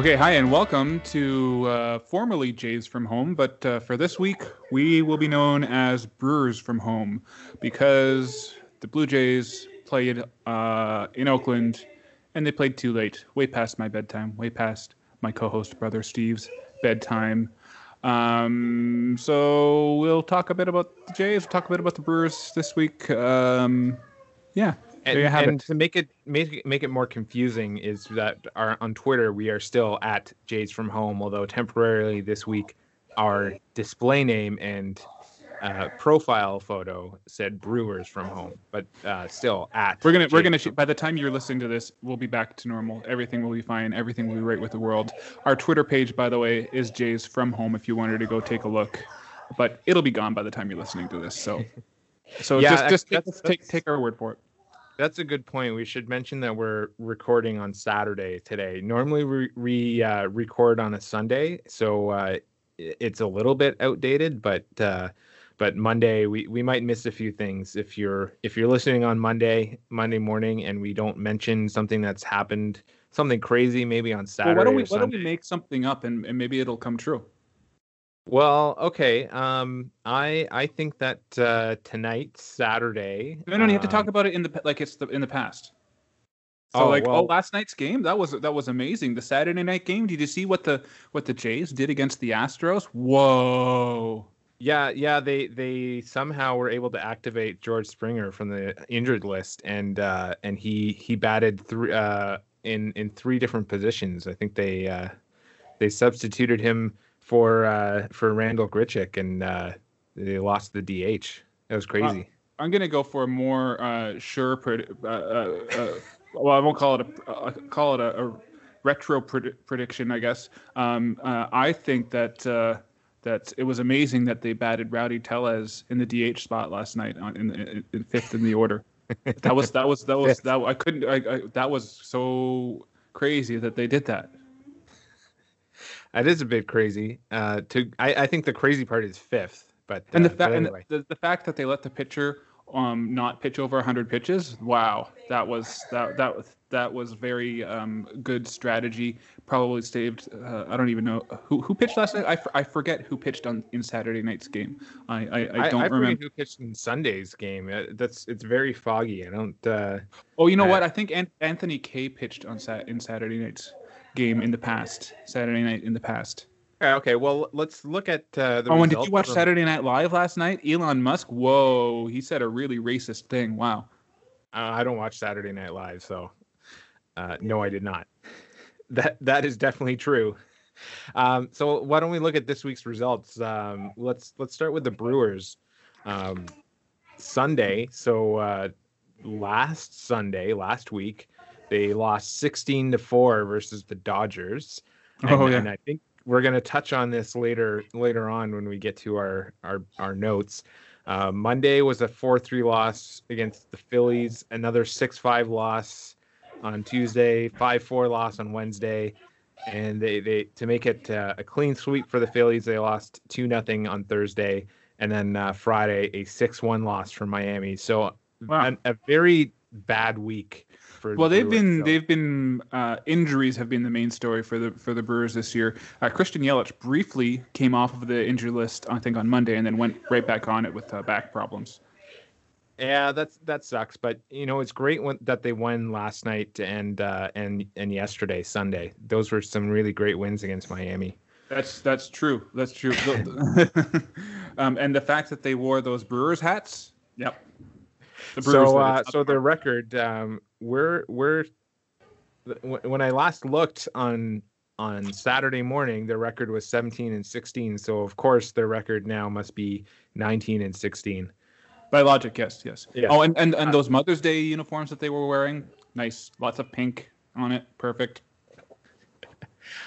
Okay, hi, and welcome to uh, formerly Jays from Home, but uh, for this week, we will be known as Brewers from Home because the Blue Jays played uh, in Oakland and they played too late, way past my bedtime, way past my co host brother Steve's bedtime. Um, so we'll talk a bit about the Jays, talk a bit about the Brewers this week. Um, yeah, and, there you have and to make it make it make it more confusing is that our on Twitter we are still at Jays from Home, although temporarily this week our display name and uh, profile photo said Brewers from Home, but uh, still at. We're gonna we're gonna shoot. By the time you're listening to this, we'll be back to normal. Everything will be fine. Everything will be right with the world. Our Twitter page, by the way, is Jays from Home. If you wanted to go take a look, but it'll be gone by the time you're listening to this. So, so Yeah, just just take, take take our word for it. That's a good point. We should mention that we're recording on Saturday today. Normally we, we uh, record on a Sunday, so uh, it's a little bit outdated. But uh, but Monday we, we might miss a few things if you're if you're listening on Monday Monday morning and we don't mention something that's happened something crazy maybe on Saturday. Well, why don't we why don't we make something up and, and maybe it'll come true. Well, okay. Um, I I think that uh, tonight Saturday. No, no, you have to talk um, about it in the like it's the in the past. So Oh, like oh last night's game that was that was amazing. The Saturday night game. Did you see what the what the Jays did against the Astros? Whoa. Yeah, yeah, they they somehow were able to activate George Springer from the injured list, and uh, and he he batted three uh, in in three different positions. I think they uh, they substituted him for uh, for Randall Grichuk, and uh, they lost the DH. That was crazy. I'm gonna go for a more uh, sure. Pred- uh, uh, uh, well, I won't call it a uh, call it a, a retro pred- prediction. I guess. Um, uh, I think that uh, that it was amazing that they batted Rowdy Tellez in the DH spot last night on, in, in, in fifth in the order. that was that was that was that I couldn't. I, I, that was so crazy that they did that. That is a bit crazy. Uh, to I, I think the crazy part is fifth, but And the uh, fact anyway. the, the fact that they let the pitcher um not pitch over 100 pitches wow that was that that was that was very um good strategy probably saved uh, i don't even know who who pitched last night I, f- I forget who pitched on in saturday night's game i i, I don't I, forget remember who pitched in Sunday's game. Uh, That's it's very foggy. I don't. Uh, oh you know I- what i think An- Anthony Kay pitched on sat in saturday night's game in the past saturday night in the past okay, well, let's look at uh, the. oh and did you watch from- saturday night live last night elon musk whoa he said a really racist thing wow Uh, I don't watch Saturday Night Live, so uh, no, I did not. That that is definitely true. Um, so why don't we look at this week's results? Um, let's let's start with the Brewers. Um, Sunday, so uh, last Sunday, last week, they lost sixteen to four versus the Dodgers. And, Oh, yeah. and I think we're going to touch on this later later on when we get to our our, our notes. Uh, Monday was a 4 3 loss against the Phillies, another 6 5 loss on Tuesday, 5 4 loss on Wednesday. And they, they to make it uh, a clean sweep for the Phillies, they lost 2 nothing on Thursday. And then uh, Friday, a 6 1 loss for Miami. So Wow. an- a very bad week for the Well, they've Brewers, been so- they've been uh, injuries have been the main story for the for the Brewers this year. Uh, Christian Yelich briefly came off of the injury list, I think, on Monday, and then went right back on it with uh, back problems. Yeah, that's that sucks. But you know, it's great when, that they won last night and uh, and and yesterday, Sunday. Those were some really great wins against Miami. That's that's true. That's true. um, and the fact that they wore those Brewers hats. Yep. The So uh, so their record, um, we're we're when I last looked on on Saturday morning, their record was 17 and 16. So of course their record now must be 19 and 16. by logic, yes, yes. Yeah. Oh, and, and and those Mother's Day uniforms that they were wearing, nice. Lots of pink on it. Perfect.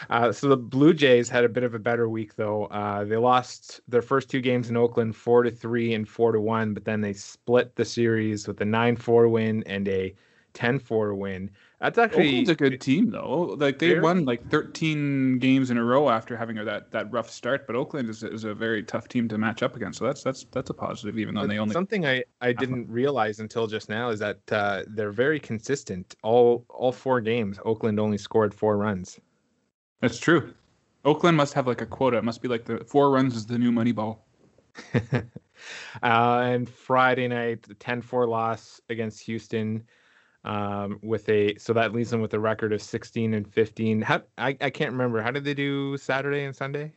Uh, so the Blue Jays had a bit of a better week, though. Uh, they lost their first two games in Oakland, four to three and four to one, but then they split the series with a nine four win and a 10-4 win. That's actually Oakland's a good team though. Like they won like 13 games in a row after having that that rough start. But Oakland is, is a very tough team to match up against. So that's that's that's a positive, even though they only. something I, I didn't realize until just now is that uh, they're very consistent. All all four games, Oakland only scored four runs. That's true. Oakland must have like a quota. It must be like the four runs is the new money ball. uh, and Friday night, the 10-4 loss against Houston. Um, with a so that leaves them with a record of 16 and 15. How I, I can't remember. How did they do Saturday and Sunday?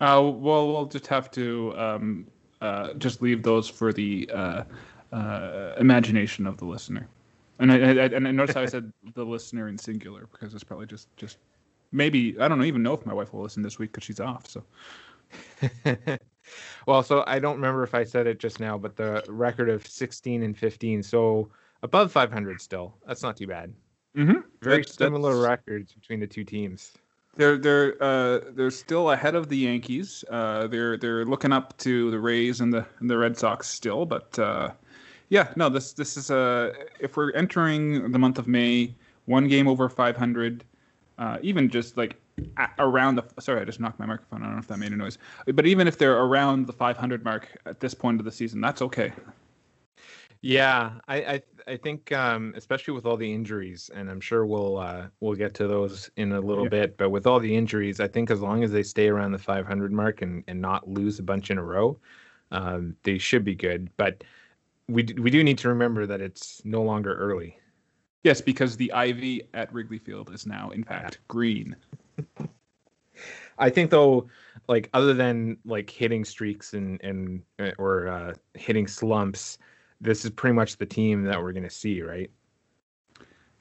Uh, well, we'll just have to um, uh, just leave those for the uh, uh, imagination of the listener. And I, I, and I notice how I said the listener in singular because it's probably just just maybe I don't even know if my wife will listen this week because she's off. So. well, so I don't remember if I said it just now, but the record of 16 and 15. So above 500 still. That's not too bad. Mm-hmm. Very that's, similar that's... records between the two teams. They're they're uh, they're still ahead of the Yankees. Uh, they're they're looking up to the Rays and the and the Red Sox still, but uh, yeah, no, this this is a if we're entering the month of May, one game over 500, uh, even just like around the sorry, I just knocked my microphone. I don't know if that made a noise, but even if they're around the 500 mark at this point of the season, that's okay. Yeah, I I, I think um, especially with all the injuries, and I'm sure we'll uh, we'll get to those in a little yeah. bit. But with all the injuries, I think as long as they stay around the 500 mark and and not lose a bunch in a row, um, they should be good. But we we do need to remember that it's no longer early. Yes, because the ivy at Wrigley Field is now, in fact, green. I think though, like other than like hitting streaks and and uh, or uh, hitting slumps, this is pretty much the team that we're going to see, right?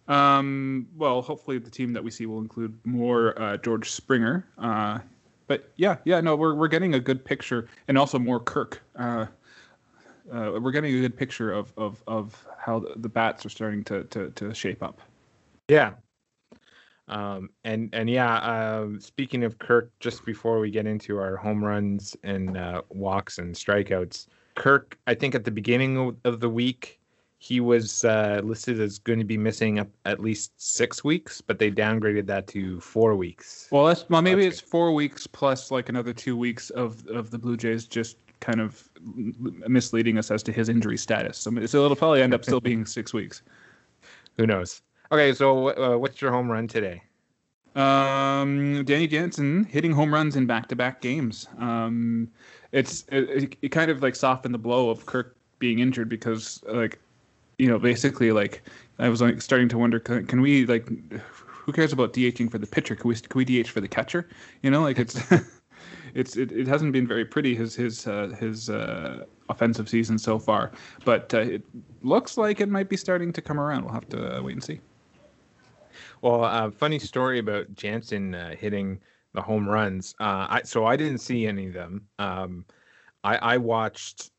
Um, well, hopefully the team that we see will include more uh, George Springer. Uh, but yeah, yeah, no, we're we're getting a good picture, and also more Kirk. Uh, uh, we're getting a good picture of of of how the, bats are starting to to to shape up. Yeah. Um, and and yeah, uh, speaking of Kirk, just before we get into our home runs and uh, walks and strikeouts, Kirk, I think at the beginning of the week, he was uh, listed as going to be missing at least six weeks, but they downgraded that to four weeks. Well, that's well, maybe that's it's four weeks plus like another two weeks of of the Blue Jays just kind of misleading us as to his injury status. So, so it'll probably end up still being six weeks. Who knows? Okay, so uh, what's your home run today? Um, Danny Jansen hitting home runs in back-to-back games. Um, it's it, it kind of like softened the blow of Kirk being injured because like you know basically like I was like starting to wonder can, can we like who cares about DHing for the pitcher? Can we can we DH for the catcher? You know, like it's it's it, it hasn't been very pretty his his uh, his uh, offensive season so far, but uh, it looks like it might be starting to come around. We'll have to uh, wait and see. Well, uh, funny story about Jansen uh, hitting the home runs. I so I didn't see any of them. Um, I, I watched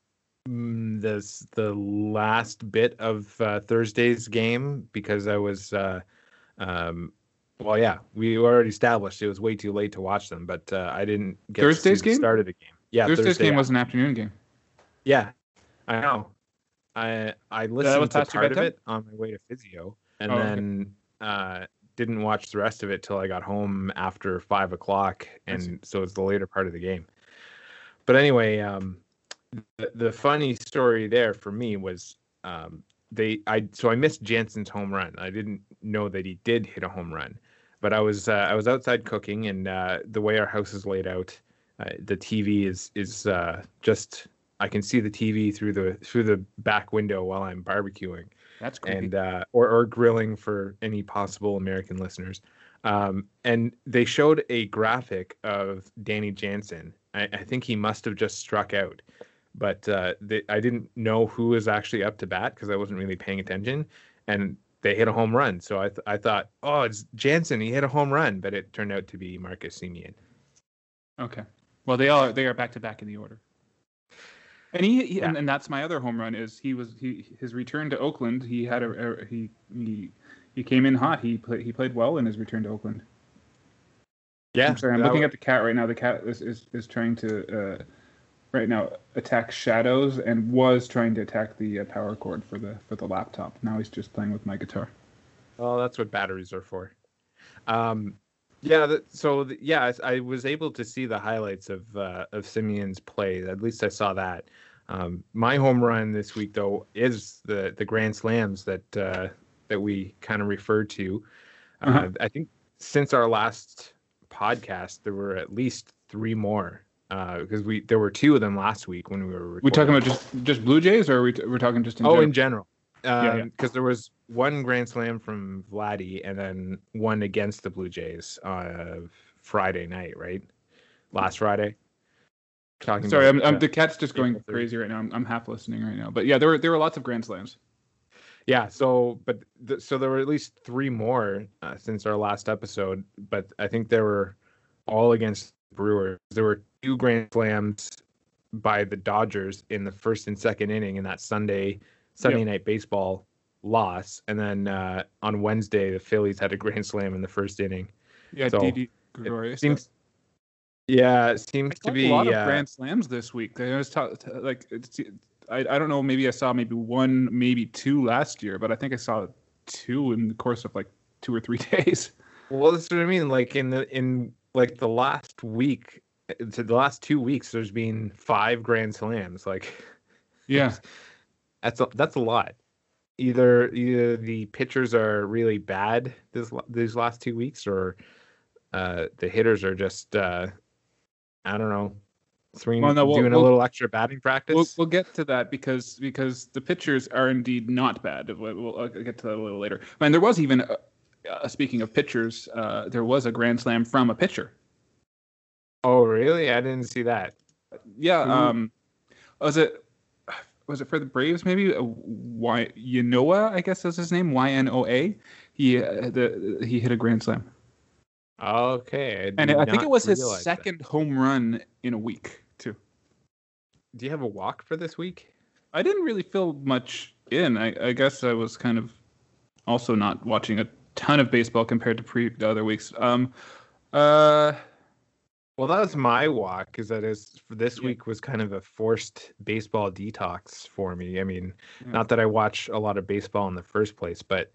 mm, this the last bit of Thursday's game because I was. Um, well, yeah, we already established it was way too late to watch them, but uh, I didn't get Thursday's game. Started the game. Yeah, Thursday's Thursday game was an afternoon game. Yeah, I know. I I listened to part of it on my way to physio, and oh, then okay. Didn't watch the rest of it till I got home after five o'clock, and so it's the later part of the game. But anyway, um, the, the funny story there for me was um, they I so I missed Jansen's home run. I didn't know that he did hit a home run, but I was uh, I was outside cooking, and uh, the way our house is laid out, uh, the TV is is uh, just I can see the TV through the through the back window while I'm barbecuing. That's creepy. And uh, or or grilling for any possible American listeners. Um, and they showed a graphic of Danny Jansen. I, I think he must have just struck out but uh, they, I didn't know who was actually up to bat because I wasn't really paying attention. And they hit a home run, so I th- I thought, oh, it's Jansen. He hit a home run, but it turned out to be Marcus Semien. Okay, well they all they are back to back in the order. And he, he yeah. and, and, that's my other home run is he was he his return to Oakland. He had a, a he he he came in hot. He played he played well in his return to Oakland. Yeah, I'm sorry. I'm looking was... at the cat right now. The cat is is, is trying to uh, right now attack shadows and was trying to attack the uh, power cord for the for the laptop. Now he's just playing with my guitar. Well, that's what batteries are for. Um, yeah. So the, yeah, I, I, was able to see the highlights of uh, of Semien's play. At least I saw that. Um, my home run this week, though, is the the grand slams that uh, that we kind of referred to. Uh, uh-huh. I think since our last podcast, there were at least three more because we there were two of them last week when we were. We talking about just just Blue Jays, or are we we're talking just in oh, general? in general. Because Yeah, yeah. there was one grand slam from Vladdy and then one against the Blue Jays uh, Friday night, right? Last Friday. Talking Sorry, I'm, I'm, uh, the cat's just going crazy right now. I'm, I'm half listening right now, but yeah, there were there were lots of grand slams. Yeah, so but th- so there were at least three more uh, since our last episode, but I think they were all against Brewers. There were two grand slams by the Dodgers in the first and second inning in that Sunday Sunday night baseball loss, and then uh, on Wednesday the Phillies had a grand slam in the first inning. Yeah, So, Didi Gregorius. seems, yeah, it seems to be a lot of uh, grand slams this week. I was ta- ta- like, I, I don't know. Maybe I saw maybe one, maybe two last year, but I think I saw two in the course of like two or three days. Well, that's what I mean. Like in the in like the last week, to the last two weeks, there's been five grand slams. Like Yeah, that's a, that's a lot. Either either the pitchers are really bad this these last two weeks, or uh, the hitters are just uh, I don't know, swinging, Well, no, we'll- doing a we'll- little extra batting practice. we'll, we'll get to that because because the pitchers are indeed not bad. We'll, we'll get to that a little later. And there was even, uh, uh, speaking of pitchers, uh, there was a grand slam from a pitcher. oh, really? I didn't see that. Yeah. Um, was it was it for the Braves? Maybe uh, why Yanoa? I guess is his name. Y N O A. He uh, the he hit a grand slam, Okay, and I think it was his realize that. second home run in a week too. Do you have a walk for this week? I didn't really feel much in. I, I guess I was kind of also not watching a ton of baseball compared to pre the other weeks. Um, uh, Well, that was my walk. Is that is this Yeah. week was kind of a forced baseball detox for me. I mean, Yeah. not that I watch a lot of baseball in the first place, but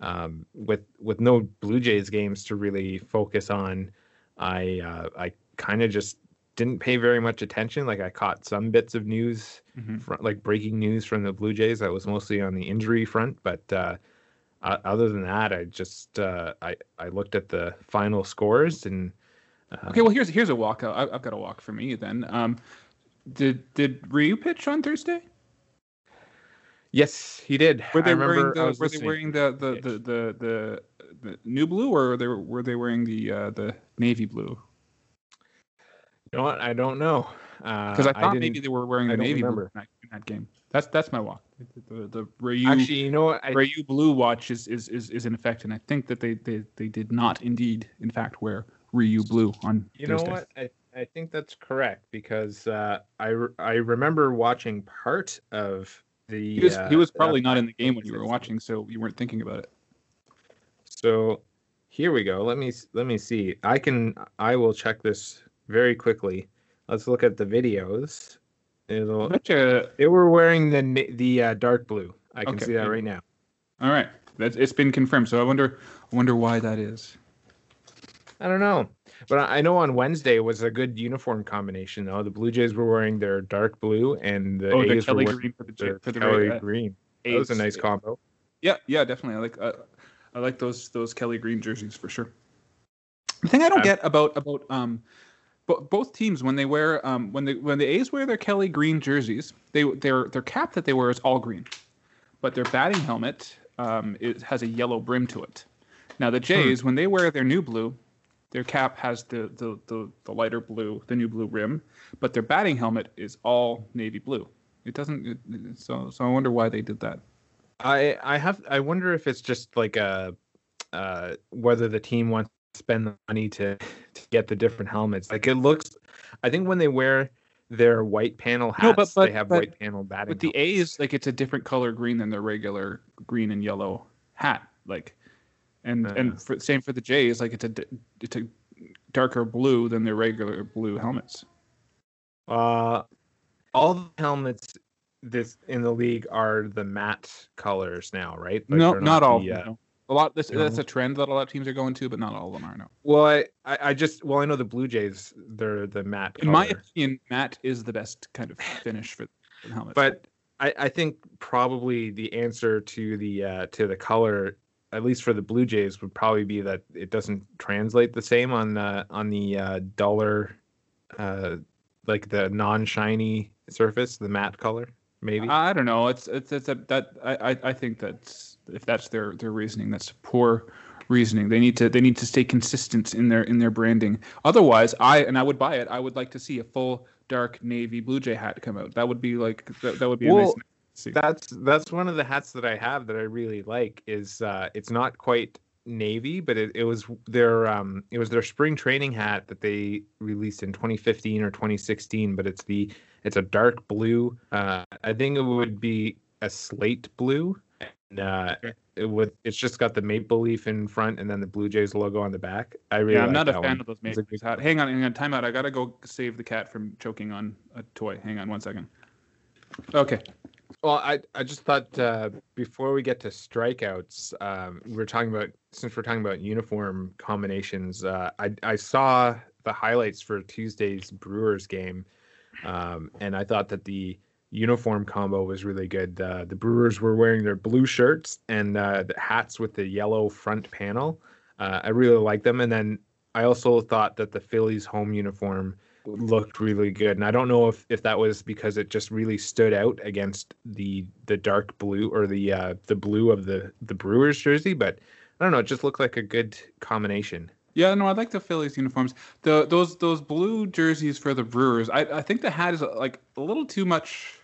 um, with with no Blue Jays games to really focus on, I uh, I kind of just didn't pay very much attention. Like I caught some bits of news, mhm. fr- like breaking news from the Blue Jays. That was mostly on the injury front, but. Uh, uh, other than that, I just uh, I I looked at the final scores and uh, okay. Well, here's here's a walk. I, I've got a walk for me then. Um, did did Ryu pitch on Thursday? Yes, he did. Were they I wearing the Were they wearing the the, the, the, the, the new blue, or were they were they wearing the uh, the navy blue? You know what? I don't know. Because Uh, I thought didn't- maybe they were wearing I the navy blue remember. in that, in that game. That's that's my walk. The the, the Ryu actually, you know what? I, Ryu blue watch is, is is is in effect, and I think that they they, they did not indeed, in fact, wear Ryu blue on you know Thursday. what? I, I think that's correct because uh, I re- I remember watching part of the. He was, he was uh, probably uh, not in the game when you were watching, so you weren't thinking about it. So here we go. Let me let me see. I can I will check this very quickly. Let's look at the videos. It'll, I bet you- they were wearing the the uh, dark blue. I can Okay. see that right now. all right, that's it's been confirmed. So I wonder I wonder why that is. I don't know, but I know on Wednesday was a good uniform combination though. The Blue Jays were wearing their dark blue, and the oh, the A's Kelly were wearing green for the their for the Kelly uh, green. That was a nice combo. Yeah, yeah, definitely. I like uh, I like those those Kelly Green jerseys for sure. The thing I don't I'm- get about about um bo- both teams when they wear um when the when the A's wear their Kelly Green jerseys, they their their cap that they wear is all green, but their batting helmet um it has a yellow brim to it. Now the Jays when they wear their new blue, their cap has the the the, the lighter blue, the new blue rim, but their batting helmet is all navy blue. It doesn't it, so so I wonder why they did that. I I have I wonder if it's just like a uh, whether the team wants to spend the money to to get the different helmets. Like it looks, I think when they wear their white panel hats, No, but- but- they have but white panel batting. with the helmets. A's, like it's a different color green than their regular green and yellow hat. Like, and and for, same for the Jays, like it's a it's a darker blue than their regular blue helmets. Uh, all the helmets this in the league are the matte colors now, right? Like, no, they're not, all. the, uh, no. A lot. This, that's a trend that a lot of teams are going to, but not all of them are. No. Well, I, I just well I know the Blue Jays they're the matte. In my opinion, matte is the best kind of finish for the helmet. but I, I think probably the answer to the uh, to the color at least for the Blue Jays, would probably be that it doesn't translate the same on the on the uh, duller, uh, like the non-shiny surface, the matte color. Maybe I don't know. It's it's it's a, that I I think that's if that's their their reasoning, that's poor reasoning. They need to they need to stay consistent in their in their branding. Otherwise, I and I would buy it. I would like to see a full dark navy Blue Jay hat come out. That would be like that, that would be well, a nice. See. That's that's one of the hats that I have that I really like. Is uh, it's not quite navy, but it, it was their um it was their spring training hat that they released in 2015 or 2016. But it's the it's a dark blue. Uh, I think it would be a slate blue, and uh, it would it's just got the maple leaf in front and then the Blue Jays logo on the back. I really yeah, I'm like not a fan one. of those maple leaf hats. Hang on, hang on, time out. I gotta go save the cat from choking on a toy. Hang on one second. Okay. Well, I I just thought uh, before we get to strikeouts, um, we are talking about since we're talking about uniform combinations. Uh, I I saw the highlights for Tuesday's Brewers game, um, and I thought that the uniform combo was really good. Uh, the Brewers were wearing their blue shirts and uh, the hats with the yellow front panel. Uh, I really like them, and then I also thought that the Phillies home uniform looked really good. And I don't know if, if that was because it just really stood out against the the dark blue or the uh, the blue of the the Brewers jersey, but I don't know. It just looked like a good combination. Yeah, no, I like the Phillies uniforms. The those those blue jerseys for the Brewers. I, I think the hat is like a little too much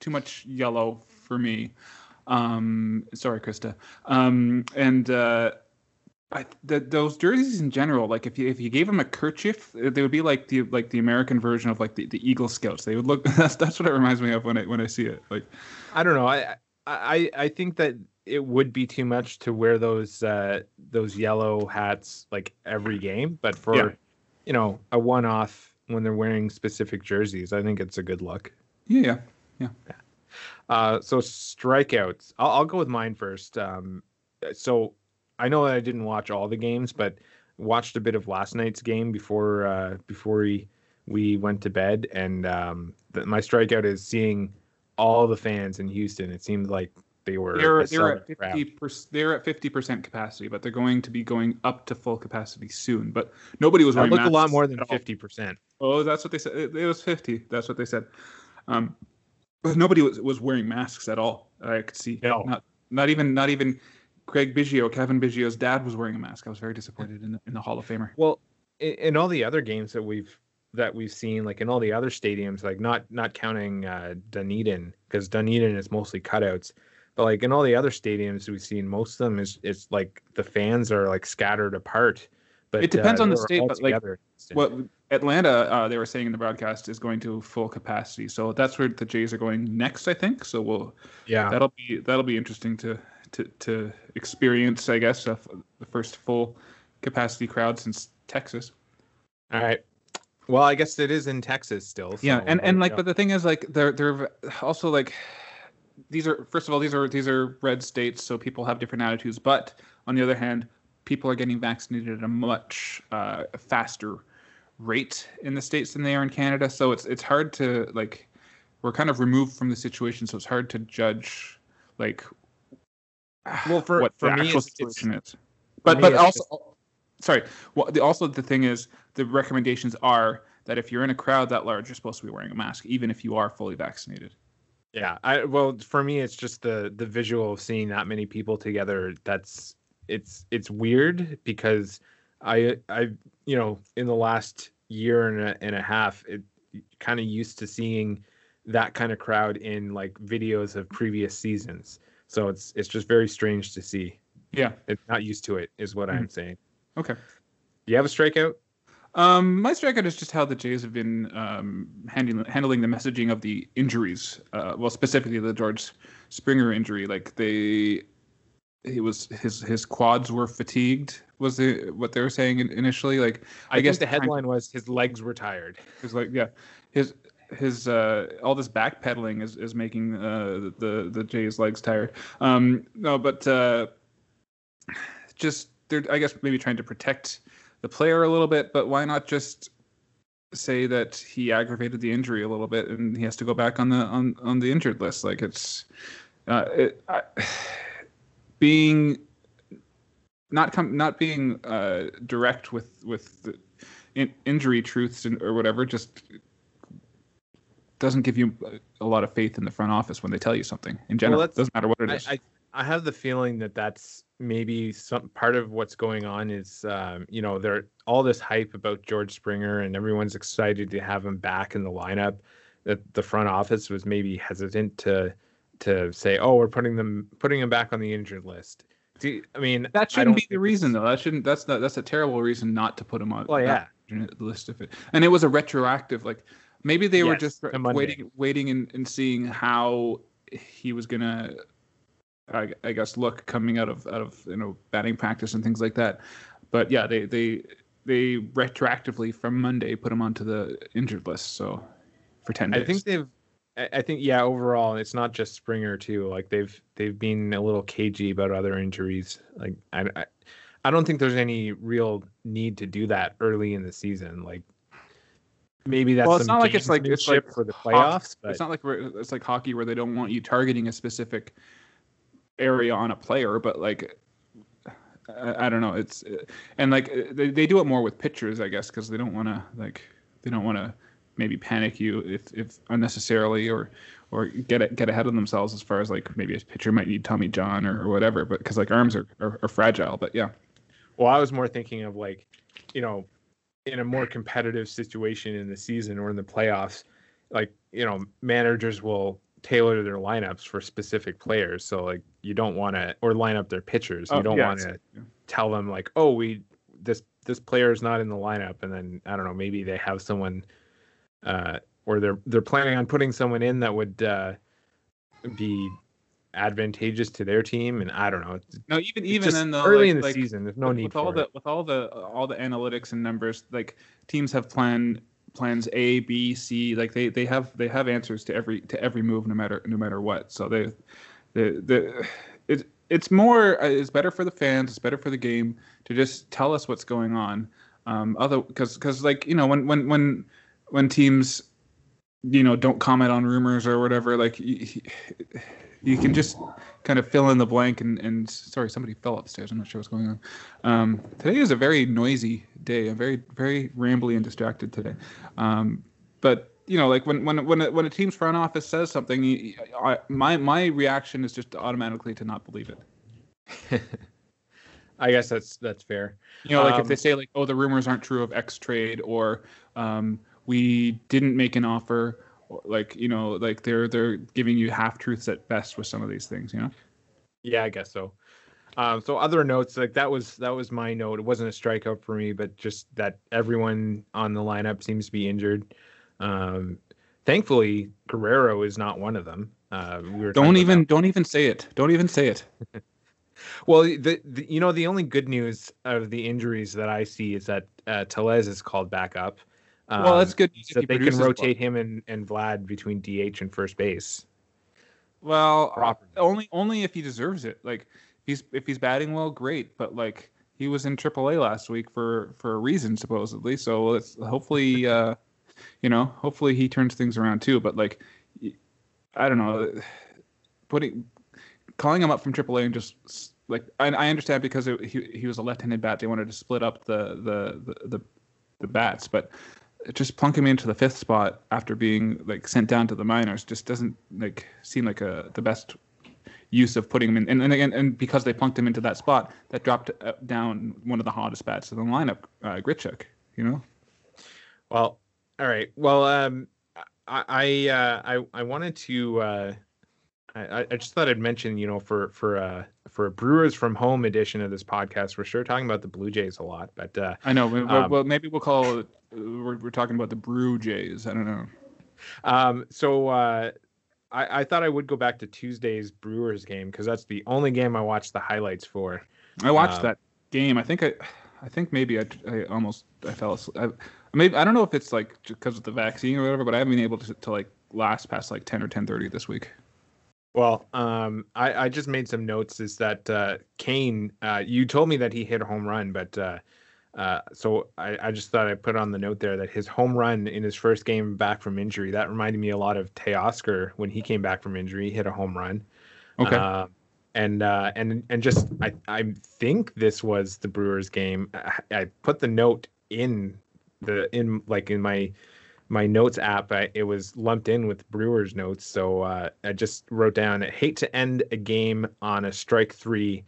too much yellow for me. Um, sorry, Krista. Um, and uh, I, the, those jerseys in general, like if you if you gave them a kerchief, they would be like the like the American version of like the, the Eagle Scouts. They would look. That's that's what it reminds me of when I when I see it. Like, I don't know. I I I think that it would be too much to wear those uh those yellow hats like every game, but for yeah. you know a one off when they're wearing specific jerseys, I think it's a good look. Yeah, yeah, yeah. yeah. Uh, so strikeouts. I'll, I'll go with mine first. Um, so I know that I didn't watch all the games, but watched a bit of last night's game before uh, before we we went to bed, and um, the, my strikeout is seeing all the fans in Houston. It seemed like they were they're, they're at fifty percent they're at fifty percent capacity, but they're going to be going up to full capacity soon. But nobody was wearing. That looked a lot more than fifty percent. Oh, that's what they said. It, it was fifty. That's what they said. Um, but nobody was was wearing masks at all. I could see. No. Not not even not even Craig Biggio, Cavan Biggio's dad was wearing a mask. I was very disappointed in the, in the Hall of Famer. Well, in, in, all the other games that we've that we've seen, like in all the other stadiums, like not not counting uh, Dunedin because Dunedin is mostly cutouts, but like in all the other stadiums we've seen, most of them is it's like the fans are like scattered apart. But it depends uh, on the state, but like what Atlanta, uh, they were saying in the broadcast, is going to full capacity. So that's where the Jays are going next, I think. So we'll yeah, that'll be that'll be interesting to to, to experience, I guess, uh, the first full capacity crowd since Texas. All right. Well, I guess it is in Texas still. So yeah, and and like, but the thing is, like, they're they're also like, these are first of all these are these are red states, so people have different attitudes. But on the other hand, people are getting vaccinated at a much uh, faster rate in the states than they are in Canada. So it's it's hard to like, we're kind of removed from the situation, so it's hard to judge like well for what for the me actual situation is. But but also just... sorry. Well, the, also the thing is the recommendations are that if you're in a crowd that large, you're supposed to be wearing a mask, even if you are fully vaccinated. Yeah, I well for me it's just the the visual of seeing that many people together. That's it's it's weird because I I you know in the last year and a, and a half it kind of used to seeing that kind of crowd in like videos of previous seasons so it's it's just very strange to see. Yeah, it's not used to it, is what mm-hmm. I'm saying. Okay. Do you have a strikeout? Um, my strikeout is just how the Jays have been um, handling handling the messaging of the injuries. Uh, well, specifically the George Springer injury. Like they, he was his his quads were fatigued. Was the what they were saying initially? Like I, I guess the headline was his legs were tired. His like yeah, his his uh, all this backpedaling is is making uh, the the Jays legs tired. Um, no, but uh, just they're I guess maybe trying to protect the player a little bit. But why not just say that he aggravated the injury a little bit and he has to go back on the on on the injured list? Like it's uh, it, I, being not come not being uh, direct with with the in, injury truths and, or whatever just doesn't give you a lot of faith in the front office when they tell you something in general. Well, it doesn't matter what it is. I, I, I, have the feeling that that's maybe some part of what's going on is, um, you know, there all this hype about George Springer and everyone's excited to have him back in the lineup. That the front office was maybe hesitant to to say, oh, we're putting them putting him back on the injured list. Do, I mean, that shouldn't be the reason though. That shouldn't. That's not. That's a terrible reason not to put him on. Well, yeah. List of it, and it was a retroactive. Like maybe they yes, were just waiting, waiting, and, and seeing how he was gonna. I, I guess look coming out of out of you know batting practice and things like that. But yeah, they they they retroactively from Monday put him onto the injured list. So for ten days. I think they've I think yeah, overall it's not just Springer too. Like they've they've been a little cagey about other injuries. Like I, I, I don't think there's any real need to do that early in the season. Like maybe that's well, it's not like it's like it's like for the playoffs. But... It's not like it's like hockey where they don't want you targeting a specific area on a player, but like I, I don't know. It's and like they, they do it more with pitchers, I guess, because they don't want to like they don't want to maybe panic you if, if unnecessarily or or get it, get ahead of themselves as far as like maybe a pitcher might need Tommy John or, or whatever, but because like arms are, are, are fragile. But yeah. Well, I was more thinking of like, you know, in a more competitive situation in the season or in the playoffs, like you know, managers will tailor their lineups for specific players. So like you don't want to or line up their pitchers. You oh, don't yeah, want to yeah. tell them like, oh, we this this player is not in the lineup, and then I don't know, maybe they have someone uh, or they're they're planning on putting someone in that would uh, be advantageous to their team and I don't know. No, even even then though, early like, in the like, season, there's no with, need with all it. the with all the all the analytics and numbers. Like teams have plan plans A, B, C. Like they they have they have answers to every to every move, no matter no matter what. So they the the it's it's more uh, it's better for the fans. It's better for the game to just tell us what's going on. Um, other because because like you know when when when when teams you know don't comment on rumors or whatever like you, you can just kind of fill in the blank and, and sorry somebody fell upstairs. I'm not sure what's going on. Um, today is a very noisy day i'm very very rambly and distracted today. Um, but you know like when when when a, when a team's front office says something I, my my reaction is just automatically to not believe it. I guess that's that's fair. You know, like um, if they say like, "Oh, the rumors aren't true of X trade," or um, we didn't make an offer like you know like they're they're giving you half truths at best with some of these things you know? Yeah i guess so. Um, so other notes like that was that was my note. It wasn't a strikeout for me but just that everyone on the lineup seems to be injured. Um, thankfully guerrero is not one of them. Uh, we don't even don't even say it. Don't even say it. Well the, the, you know the only good news of the injuries that i see is that uh, Tellez is called back up um, well, that's good. So they can rotate well. him and, and Vlad between DH and first base. Well, Properly. only only if he deserves it. Like he's if he's batting well, great. But like he was in AAA last week for for a reason supposedly. So let's hopefully, uh, you know, hopefully he turns things around too. But like, I don't know, putting calling him up from AAA and just like I, I understand because it, he he was a left-handed bat. They wanted to split up the the the, the, the bats, but just plunking him into the fifth spot after being like sent down to the minors just doesn't like seem like a the best use of putting him in. And and again, and because they plunked him into that spot, that dropped uh, down one of the hottest bats in the lineup, uh, Grichuk. You know. Well, all right. Well, um, I I uh, I, I wanted to. Uh, I, I just thought I'd mention, you know, for for uh for a Brewers from Home edition of this podcast, we're sure talking about the Blue Jays a lot, but uh, I know. Um, well, maybe we'll call we're, we're talking about the Brew Jays. I don't know. Um, so uh, I, I thought I would go back to Tuesday's Brewers game because that's the only game I watched the highlights for. I watched um, that game. I think I, I think maybe I, I almost I fell asleep. I, maybe I don't know if it's like because of the vaccine or whatever, but I haven't been able to, to like last past like ten or ten thirty this week. Well, um, I, I just made some notes. Is that uh, Cain? Uh, you told me that he hit a home run, but uh, uh, so I, I, just thought I'd put on the note there that his home run in his first game back from injury that reminded me a lot of Teoscar when he came back from injury, hit a home run. Okay. Uh, and uh, and and just I I think this was the Brewers game. I, I put the note in the in like in my my notes app. I, it was lumped in with Brewers notes, so uh, I just wrote down. I hate to end a game on a strike three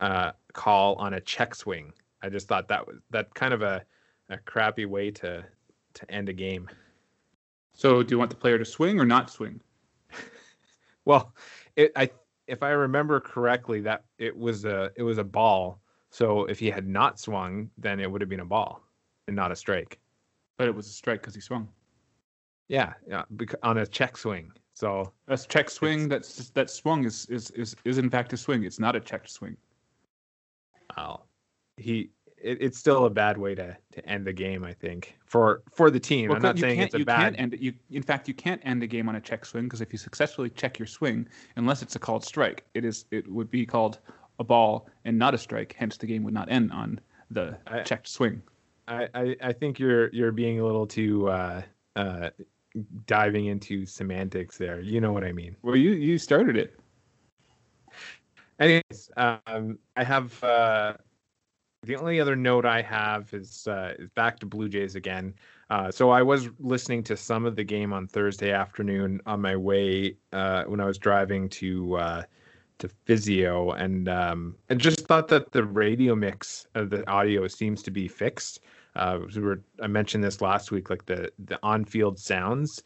uh, call on a check swing. I just thought that was that kind of a a crappy way to to end a game. So, do you want the player to swing or not swing? well, it, I if I remember correctly, that it was a it was a ball. So if he had not swung, then it would have been a ball and not a strike. But it was a strike because he swung. Yeah, yeah, on a check swing. So a check swing that's that swung is is is is in fact a swing. It's not a checked swing. Oh, he it, it's still a bad way to to end the game. I think for for the team. Well, I'm not saying it's a you bad. Can't end, you, in fact, you can't end a game on a check swing because if you successfully check your swing, unless it's a called strike, it is it would be called a ball and not a strike. Hence, the game would not end on the I, checked swing. I, I, I think you're you're being a little too uh, uh, diving into semantics there. You know what I mean? Well, you you started it. Anyways, um, I have uh, the only other note I have is uh, is back to Blue Jays again. Uh, so I was listening to some of the game on Thursday afternoon on my way uh, when I was driving to uh, to physio, and um, and just thought that the radio mix of the audio seems to be fixed. Uh, we were, I mentioned this last week, like the the on field sounds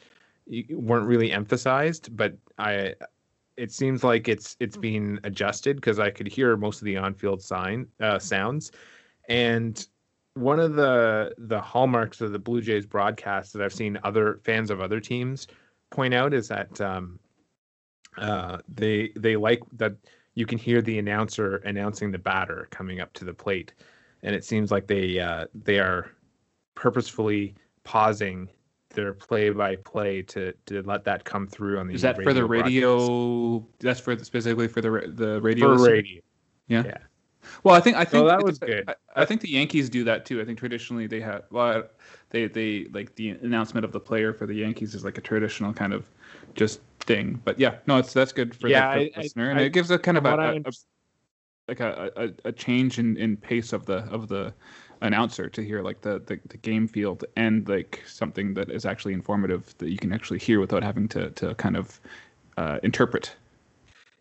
weren't really emphasized, but I it seems like it's it's being adjusted because I could hear most of the on-field sign uh, sounds, and one of the the hallmarks of the Blue Jays broadcast that I've seen other fans of other teams point out is that um, uh, they they like that you can hear the announcer announcing the batter coming up to the plate, and it seems like they uh, they are purposefully pausing their play-by-play to to let that come through on the. Is that for the radio? Broadcast. That's for the, specifically for the the radio. For radio. Yeah. Yeah. Well, I think I think so that was good. I, I, think the Yankees do that too. I think traditionally they have well, they they like the announcement of the player for the Yankees is like a traditional kind of just thing. But yeah, no, it's that's good for yeah, the, for I, listener, and it gives a kind of a, a, a, like a, a, a change in, in pace of the of the announcer to hear like the, the, the game field and like something that is actually informative that you can actually hear without having to to kind of uh, interpret.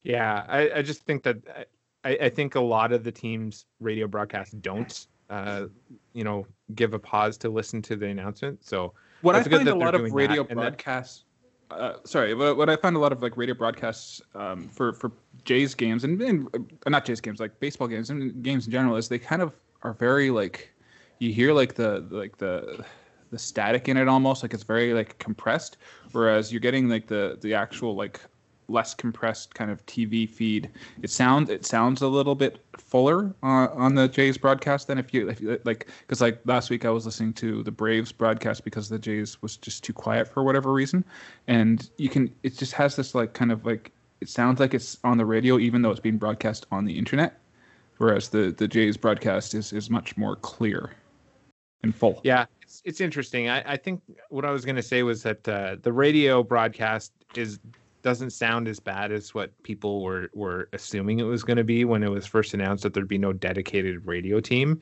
Yeah, I, I just think that I, I think a lot of the teams radio broadcasts don't uh, you know give a pause to listen to the announcement. So what I find a lot of radio broadcasts. Uh, sorry, but what I find a lot of like radio broadcasts um, for for Jays games and, and uh, not Jays games, like baseball games and games in general, is they kind of are very like you hear like the like the the static in it almost like it's very like compressed whereas you're getting like the the actual like less compressed kind of TV feed. It sounds it sounds a little bit fuller uh, on the Jays broadcast than if you if you like because like last week I was listening to the Braves broadcast because the Jays was just too quiet for whatever reason, and you can it just has this like kind of like it sounds like it's on the radio even though it's being broadcast on the internet, whereas the the Jays broadcast is is much more clear and full. Yeah, it's it's interesting. I, I think what I was going to say was that uh, the radio broadcast is doesn't sound as bad as what people were were assuming it was going to be when it was first announced that there'd be no dedicated radio team.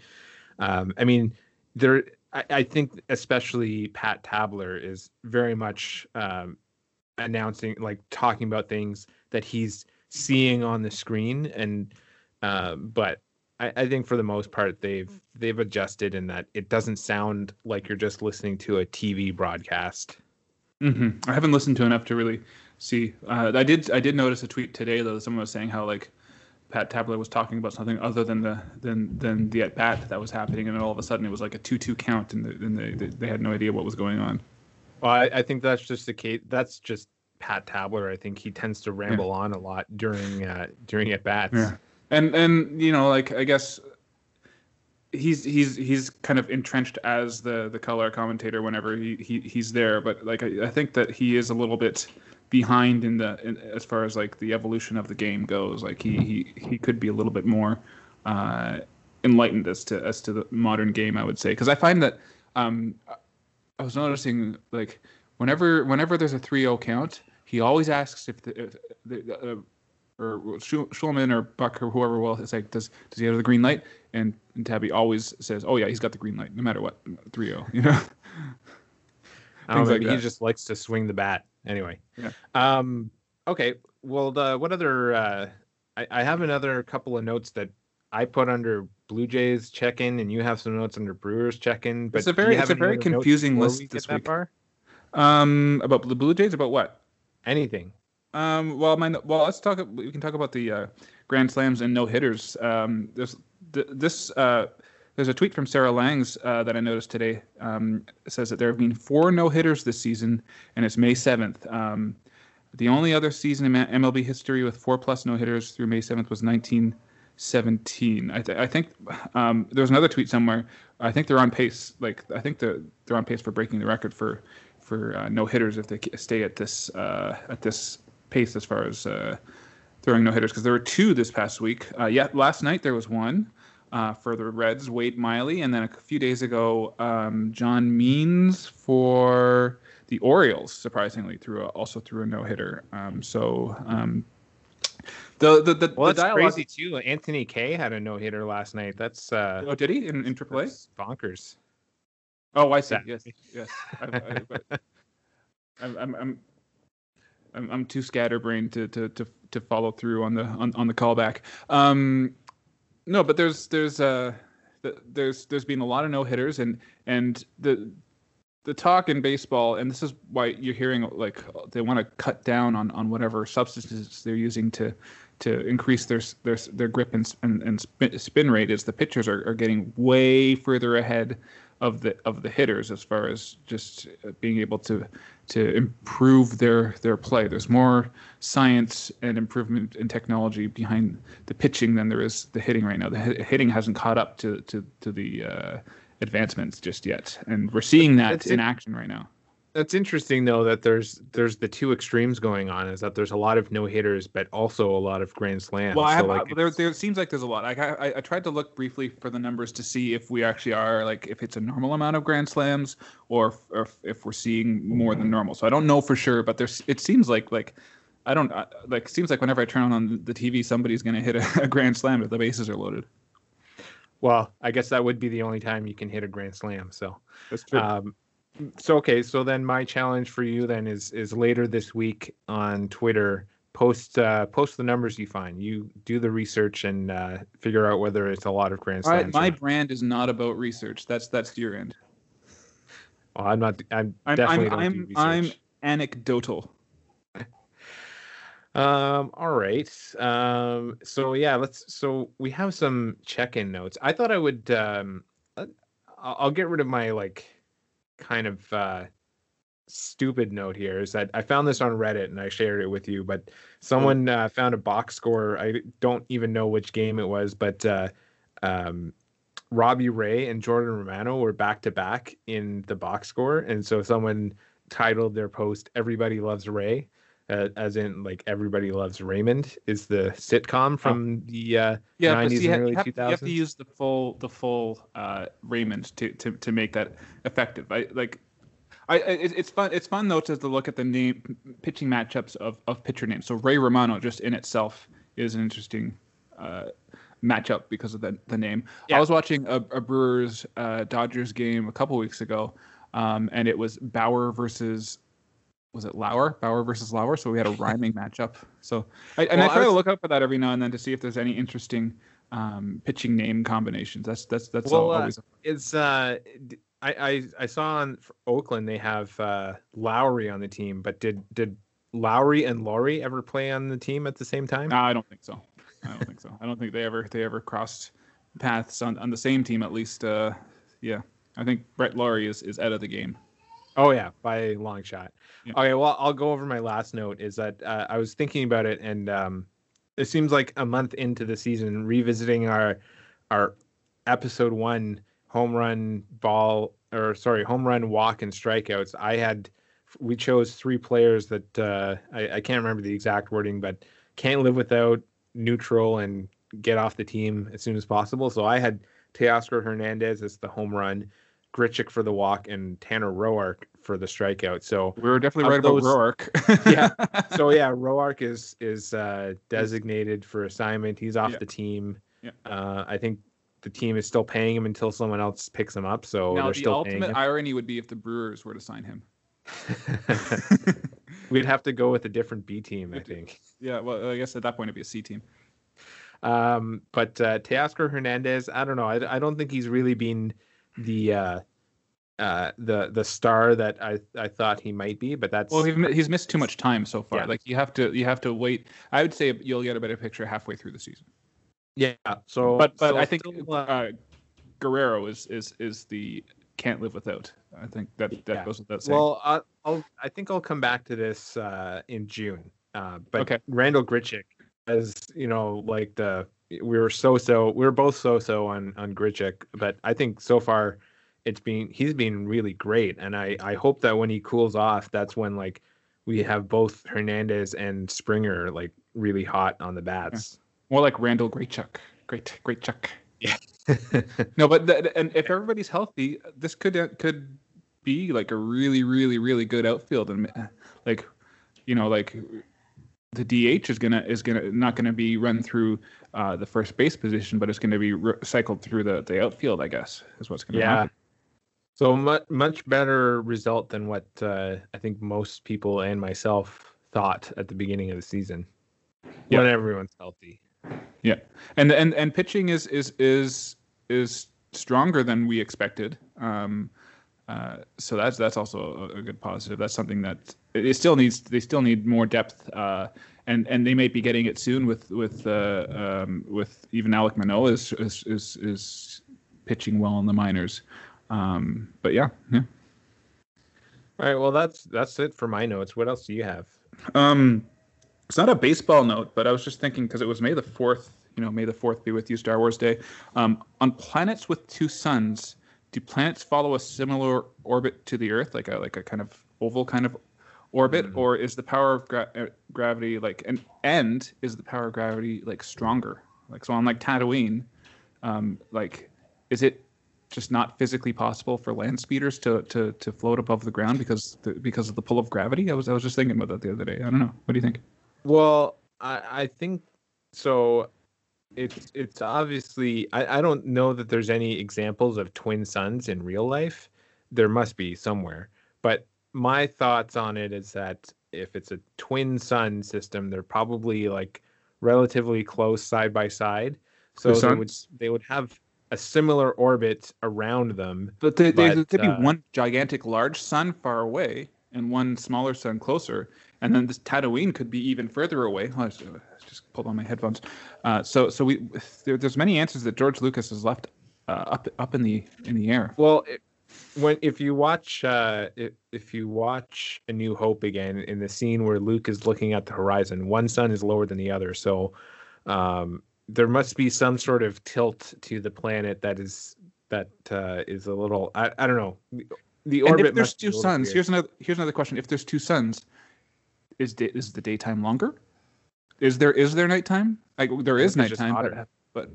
Um, I mean, there. I, think especially Pat Tabler is very much um, announcing, like talking about things that he's seeing on the screen, and uh, but I, I, think for the most part they've they've adjusted in that it doesn't sound like you're just listening to a TV broadcast. Mm-hmm. I haven't listened to enough to really see. Uh, I did I did notice a tweet today though. Someone was saying how like Pat Tabler was talking about something other than the than than the at bat that was happening, and then all of a sudden it was like a two-two count, and, the, and they, they, they had no idea what was going on. Well, I, I think that's just the case. That's just Pat Tabler. I think he tends to ramble yeah. on a lot during uh, during at bats. Yeah and and you know like I guess he's he's he's kind of entrenched as the the color commentator whenever he, he he's there. But like I, I think that he is a little bit behind in the in, as far as like the evolution of the game goes. Like he he, he could be a little bit more uh, enlightened as to as to the modern game I would say. Because I find that um, I was noticing like whenever whenever there's a 3-0 count he always asks if the, if the uh, or Shulman or Buck or whoever will it's like, does does he have the green light? And, and Tabby always says, oh yeah, he's got the green light, no matter what, 3-0, you know. Oh, maybe like he just likes to swing the bat. Anyway. Yeah. Um. Okay. Well, the, what other? Uh, I, I have another couple of notes that I put under Blue Jays check in, and you have some notes under Brewers check in. But it's a very it's a very confusing list this week. Far? Um, about the Blue Jays, about what? Anything. Um, well, my well, let's talk. We can talk about the uh, grand slams and no hitters. Um, there's this. Uh, there's a tweet from Sarah Langs uh, that I noticed today. Um, says that there have been four no hitters this season, and it's May 7th. Um, the only other season in MLB history with four plus no hitters through May 7th was 1917. I, th- I think um, there was another tweet somewhere. I think they're on pace. Like I think they're they're on pace for breaking the record for for uh, no hitters if they stay at this uh, at this pace as far as uh, throwing no hitters because there were two this past week. Uh, yeah, last night there was one uh, for the Reds, Wade Miley, and then a few days ago, um, John Means for the Orioles. Surprisingly, threw a, also threw a no hitter. Um, so. Um, the, the, the, well, the dialogue... crazy too. Anthony Kay had a no hitter last night. That's uh, oh, did he in, in AAA? Bonkers. Oh, I see. Yes, yes. I, I, I'm, I'm, I'm I'm, too scatterbrained to, to to to follow through on the on, on the callback. Um, no, but there's there's uh there's there's been a lot of no hitters and and the the talk in baseball and this is why you're hearing like they want to cut down on on whatever substances they're using to to increase their their their grip and and, and spin rate is the pitchers are, are getting way further ahead of the of the hitters as far as just being able to to improve their their play. There's more science and improvement in technology behind the pitching than there is the hitting right now. The hitting hasn't caught up to to to the uh, advancements just yet, and we're seeing that in action right now. That's interesting though that there's there's the two extremes going on is that there's a lot of no hitters but also a lot of grand slams. Well, I have, so like there there seems like there's a lot. Like I, I tried to look briefly for the numbers to see if we actually are like if it's a normal amount of grand slams or if, or if we're seeing more than normal. So I don't know for sure, but there's it seems like like I don't like seems like whenever I turn on the TV, somebody's going to hit a, a grand slam if the bases are loaded. Well, I guess that would be the only time you can hit a grand slam. So that's true. Um, so okay, so then my challenge for you then is is later this week on Twitter. Post uh, post the numbers you find. You do the research and uh, figure out whether it's a lot of grand slams. my brand is not about research. That's that's your end. Well, I'm not. I'm, I'm definitely I'm, I'm, do I'm anecdotal. Um. All right. Um. So yeah. Let's. So we have some check-in notes. I thought I would. Um. I'll get rid of my like kind of uh, stupid note here is that I found this on Reddit and I shared it with you, but someone uh, found a box score. I don't even know which game it was, but uh, um, Robbie Ray and Jordan Romano were back to back in the box score, and so someone titled their post "Everybody Loves Ray." Uh, as in like everybody loves Raymond is the sitcom from the uh, yeah, 90s and early have, 2000s. You have to use the full the full uh, Raymond to, to to make that effective. I like I it, it's fun it's fun though to, to look at the name pitching matchups of of pitcher names. So Ray Romano just in itself is an interesting uh, matchup because of the the name. Yeah. I was watching a, a Brewers uh, Dodgers game a couple weeks ago. Um, and it was Bauer versus was it Lauer Bauer versus Lauer? So we had a rhyming matchup. So I, and well, I try I was, to look out for that every now and then to see if there's any interesting um, pitching name combinations. That's that's that's well, always. Uh, it's uh, I, I I saw on Oakland they have uh, Lowrie on the team, but did did Lowrie and Lawrie ever play on the team at the same time? No, I don't think so. I don't think so. I don't think they ever they ever crossed paths on, on the same team at least. Uh, yeah, I think Brett Lawrie is is out of the game. Oh yeah, by a long shot. Yeah. Okay, well I'll go over my last note. Is that uh, I was thinking about it, and um, it seems like a month into the season, revisiting our our episode one home run ball or sorry home run walk and strikeouts. I had we chose three players that uh, I, I can't remember the exact wording, but can't live without neutral and get off the team as soon as possible. So I had Teoscar Hernandez as the home run. Grichuk for the walk and Tanner Roark for the strikeout. So we were definitely right about Roark. yeah. So yeah, Roark is is uh, designated for assignment. He's off yeah. the team. Yeah. Uh, I think the team is still paying him until someone else picks him up. So now, the ultimate irony would be if the Brewers were to sign him. We'd have to go with a different B team, I think. Yeah, well, I guess at that point it'd be a C team. Um, but uh, Teoscar Hernandez, I don't know. I, I don't think he's really been the uh, uh, the the star that I, I thought he might be. But that's well, he's missed too much time so far. Yeah. Like you have to you have to wait. I would say you'll get a better picture halfway through the season. Yeah. So, but but so I think still, uh, Guerrero is is is the can't live without. I think that that yeah. goes without saying. Well, I'll, I'll, i think I'll come back to this uh, in June. Uh, but okay. Randal Grichuk, as you know, like the we were so so we were both so so on on Grichuk, but I think so far it's been he's been really great, and I I hope that when he cools off, that's when like we have both Hernandez and Springer like really hot on the bats. Yeah. More like Randal Grichuk. Great, great Chuck. Yeah. no, but the, and if everybody's healthy, this could uh, could be like a really, really, really good outfield, and like, you know, like the DH is gonna is gonna not gonna be run through uh, the first base position, but it's gonna be re- cycled through the the outfield. I guess is what's gonna yeah. happen. So much much better result than what uh, I think most people and myself thought at the beginning of the season yep. when everyone's healthy. Yeah, and and and pitching is is is is stronger than we expected. Um, uh, so that's that's also a, a, good positive. That's something that it still needs. They still need more depth, uh, and and they might be getting it soon with with uh, um, with even Alek Manoah is, is is is pitching well in the minors. Um, but yeah, yeah. All right. Well, that's that's it for my notes. What else do you have? Um, it's not a baseball note, but I was just thinking because it was May the fourth. You know, May the fourth be with you, Star Wars Day. Um, on planets with two suns, do planets follow a similar orbit to the Earth, like a like a kind of oval kind of orbit, mm-hmm. or is the power of gra- uh, gravity like an end? Is the power of gravity like stronger? Like so on like Tatooine, um, like is it just not physically possible for land speeders to to to float above the ground because the, because of the pull of gravity? I was I was just thinking about that the other day. I don't know. What do you think? Well, I, I think so. It's it's obviously I, I don't know that there's any examples of twin suns in real life. There must be somewhere. But my thoughts on it is that if it's a twin sun system, they're probably like relatively close side by side. So the they would they would have a similar orbit around them. But, they, but there could uh, be one gigantic large sun far away and one smaller sun closer and then this Tatooine could be even further away. I just pulled on my headphones. Uh, so so we there, there's many answers that George Lucas has left uh, up up in the in the air. Well, it, when if you watch uh, if, if you watch A New Hope again in the scene where Luke is looking at the horizon, one sun is lower than the other, so um, there must be some sort of tilt to the planet that is that uh, is a little I, I don't know the orbit. And if there's two suns, weird. here's another here's another question. If there's two suns, is day, is the daytime longer? Is there is there nighttime? Like there is nighttime, but, but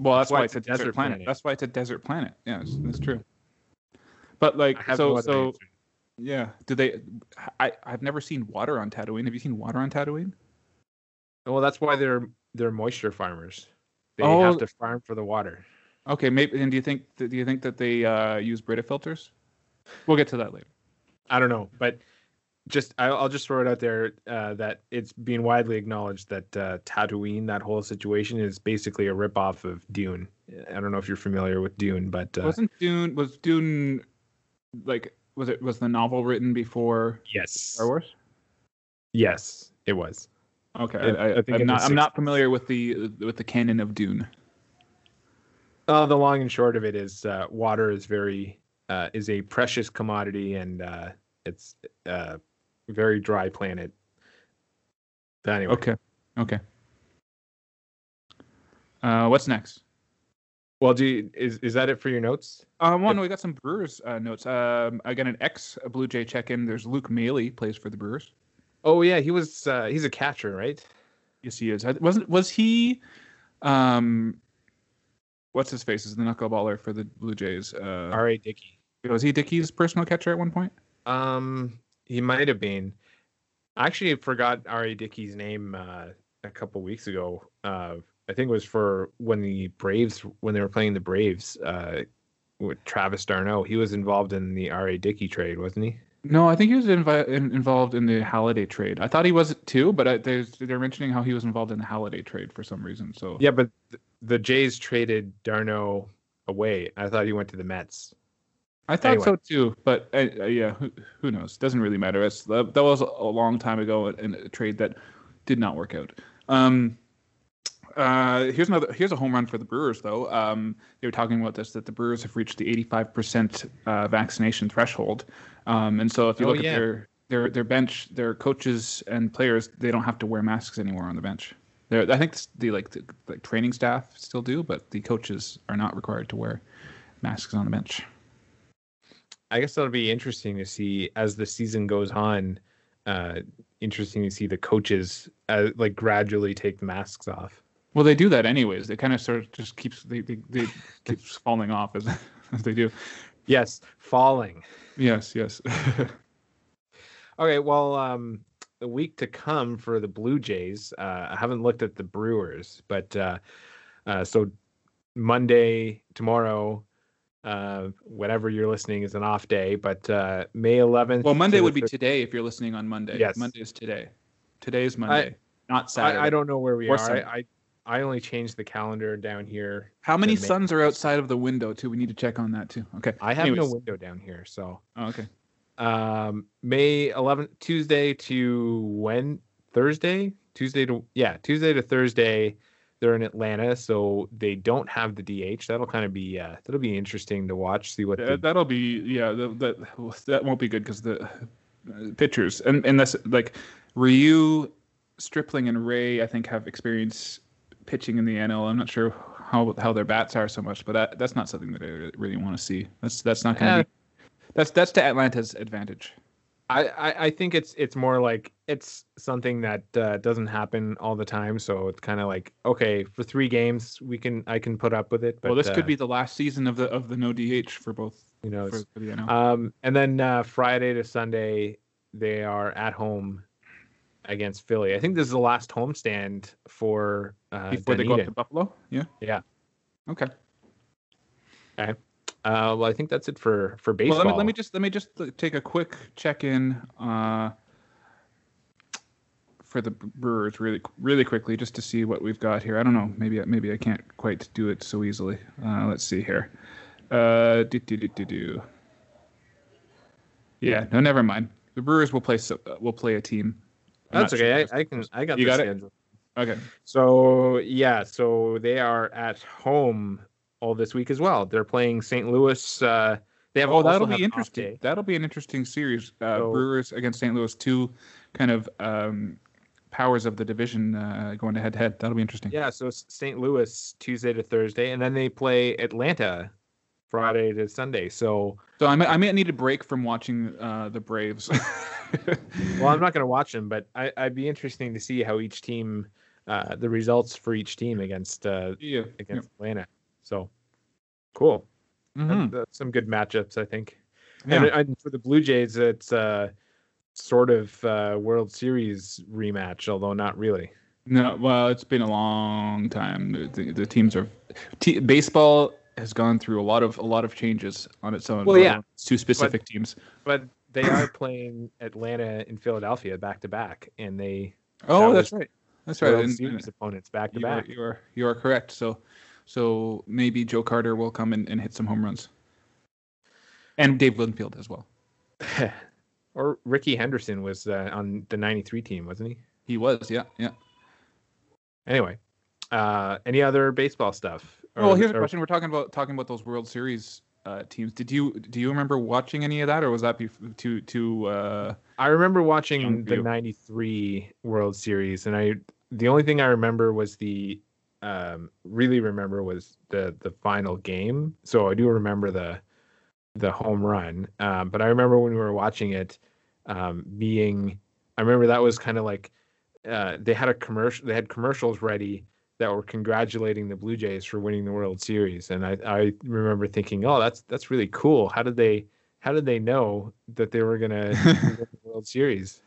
well, that's, that's why, why, it's a desert, desert planet. planet. That's why it's a desert planet. Yeah, that's, that's true. But like so no so answer. yeah, do they? I I've never seen water on Tatooine. Have you seen water on Tatooine? Well, that's why they're they're moisture farmers. They oh, have to farm for the water. Okay, maybe. And do you think do you think that they uh, use Brita filters? We'll get to that later. I don't know, but just I'll, I'll, just throw it out there uh, that it's being widely acknowledged that uh, Tatooine, that whole situation, is basically a ripoff of Dune. I don't know if you're familiar with Dune, but uh, wasn't Dune was Dune like was it was the novel written before yes Star Wars? Yes, it was. Okay, it, I, I, think I'm not, I'm not familiar with the with the canon of Dune. Uh, the long and short of it is, uh, water is very uh, is a precious commodity, and uh, it's uh, very dry planet. But anyway. Okay. Okay. Uh, what's next? Well, do you, is is that it for your notes? Um, well, no, we got some Brewers uh, notes. Um, I got an ex Blue Jay check in. There's Luke Maile plays for the Brewers. Oh yeah, he was. Uh, he's a catcher, right? Yes, he is. Wasn't was he? Um, what's his face? Is the knuckleballer for the Blue Jays? Uh, R. A. Dickey. Was he Dickey's personal catcher at one point? Um, he might have been. I actually forgot R.A. Dickey's name uh, a couple weeks ago. Uh, I think it was for when the Braves when they were playing the Braves uh, with Travis d'Arnaud. He was involved in the R.A. Dickey trade, wasn't he? No, I think he was invi- in, involved in the Halladay trade. I thought he was too, but I, they're mentioning how he was involved in the Halladay trade for some reason. So yeah, but th- the Jays traded d'Arnaud away. I thought he went to the Mets. I thought anyway. so too, but uh, uh, yeah, who, who knows? Doesn't really matter. It's, that was a long time ago in a trade that did not work out. Um, uh, here's another. Here's a home run for the Brewers, though. Um, they were talking about this that the Brewers have reached the 85% uh, vaccination threshold, um, and so if you oh, look yeah. at their their their bench, their coaches and players, they don't have to wear masks anymore on the bench. They're, I think the like the like training staff still do, but the coaches are not required to wear masks on the bench. I guess that'll be interesting to see as the season goes on. Uh, interesting to see the coaches uh, like gradually take the masks off. Well, they do that anyways. They kind of sort of just keeps they they, they keeps falling off as as they do. Yes, falling. Yes, yes. okay, well, um, the week to come for the Blue Jays. Uh, I haven't looked at the Brewers, but uh, uh, so Monday tomorrow, uh, whatever you're listening is an off day, but uh, May 11th. Well, Monday would be today if you're listening on Monday. Yes, Monday is today. Today's Monday, I, not Saturday. I, I, don't know where we or are. I, I, I only changed the calendar down here. How many suns are outside of the window too? We need to check on that too. Okay. I have Anyways. no window down here, so. Oh, okay. Um, May 11th, Tuesday to when Thursday, Tuesday to yeah, Tuesday to Thursday. They're in Atlanta, so they don't have the DH. That'll kind of be uh, that'll be interesting to watch. See what the... that'll be. Yeah, that that, that won't be good because the uh, pitchers and and that's like Ryu, Stripling, and Ray. I think have experience pitching in the NL. I'm not sure how how their bats are so much, but that, that's not something that I really want to see. That's that's not going to be. That's that's to Atlanta's advantage. I, I, I think it's it's more like it's something that uh, doesn't happen all the time. So it's kind of like okay, for three games we can I can put up with it. But, well, this uh, could be the last season of the of the no DH for both. You know, um, and then uh, Friday to Sunday they are at home against Philly. I think this is the last homestand for uh, before they go up to Buffalo. Yeah. Yeah. Okay. Okay. Uh, well, I think that's it for for baseball. Well, let me, let me just let me just take a quick check in uh, for the Brewers really really quickly just to see what we've got here. I don't know. Maybe maybe I can't quite do it so easily. Uh, let's see here. Uh, do, do, do, do, do. Yeah, no, never mind. The Brewers will play so, uh, will play a team that's okay. Sure. I, I, can. I got you the got schedule. It? Okay. So yeah, so they are at home all this week as well. They're playing St. Louis. Uh, they have. Oh, that'll be interesting. That'll be an interesting series. Uh, so, Brewers against St. Louis, two kind of um, powers of the division uh, going head to head. That'll be interesting. Yeah. So St. Louis Tuesday to Thursday, and then they play Atlanta Friday to Sunday. So. So I may, I may need a break from watching uh, the Braves. well, I'm not going to watch them, but I, would be interesting to see how each team, uh, the results for each team against uh, yeah, against yeah. Atlanta. So cool. Mm-hmm. That's some good matchups, I think. Yeah. And, and, for the Blue Jays, it's uh, sort of uh, World Series rematch, although not really. No, well, it's been a long time. The, the, teams are t- baseball has gone through a lot of a lot of changes on its own. Well, yeah, two specific but, teams. But they are playing Atlanta and Philadelphia back to back, and they. Oh, that that's right. That's right. And, Series opponents back to back. You are you are correct. So, so maybe Joe Carter will come in and hit some home runs, and Dave Winfield as well. or Rickey Henderson was uh, on the '93 team, wasn't he? He was. Yeah. Yeah. Anyway, uh, any other baseball stuff? Or, well, here's a question: We're talking about talking about those World Series uh, teams. Did you do you remember watching any of that, or was that too too? Uh, I remember watching the '93 World Series, and I the only thing I remember was the um, really remember was the the final game. So I do remember the the home run, um, but I remember when we were watching it um, being. I remember that was kind of like uh, they had a commercial. They had commercials ready that were congratulating the Blue Jays for winning the World Series, and I, I remember thinking, oh, that's that's really cool. How did they how did they know that they were gonna win the World Series?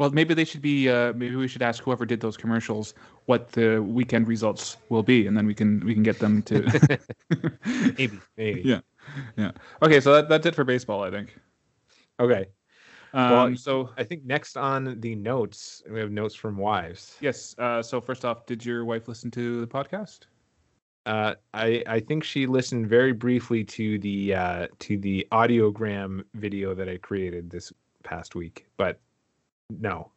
Well, maybe they should be. Uh, maybe we should ask whoever did those commercials what the weekend results will be, and then we can we can get them to. maybe, maybe. Yeah, yeah. Okay, so that, that's it for baseball, I think. Okay. Um, Well, so I think next on the notes, we have notes from wives. yes. Uh, so first off, did your wife listen to the podcast? Uh, I I think she listened very briefly to the uh, to the audiogram video that I created this past week, but no.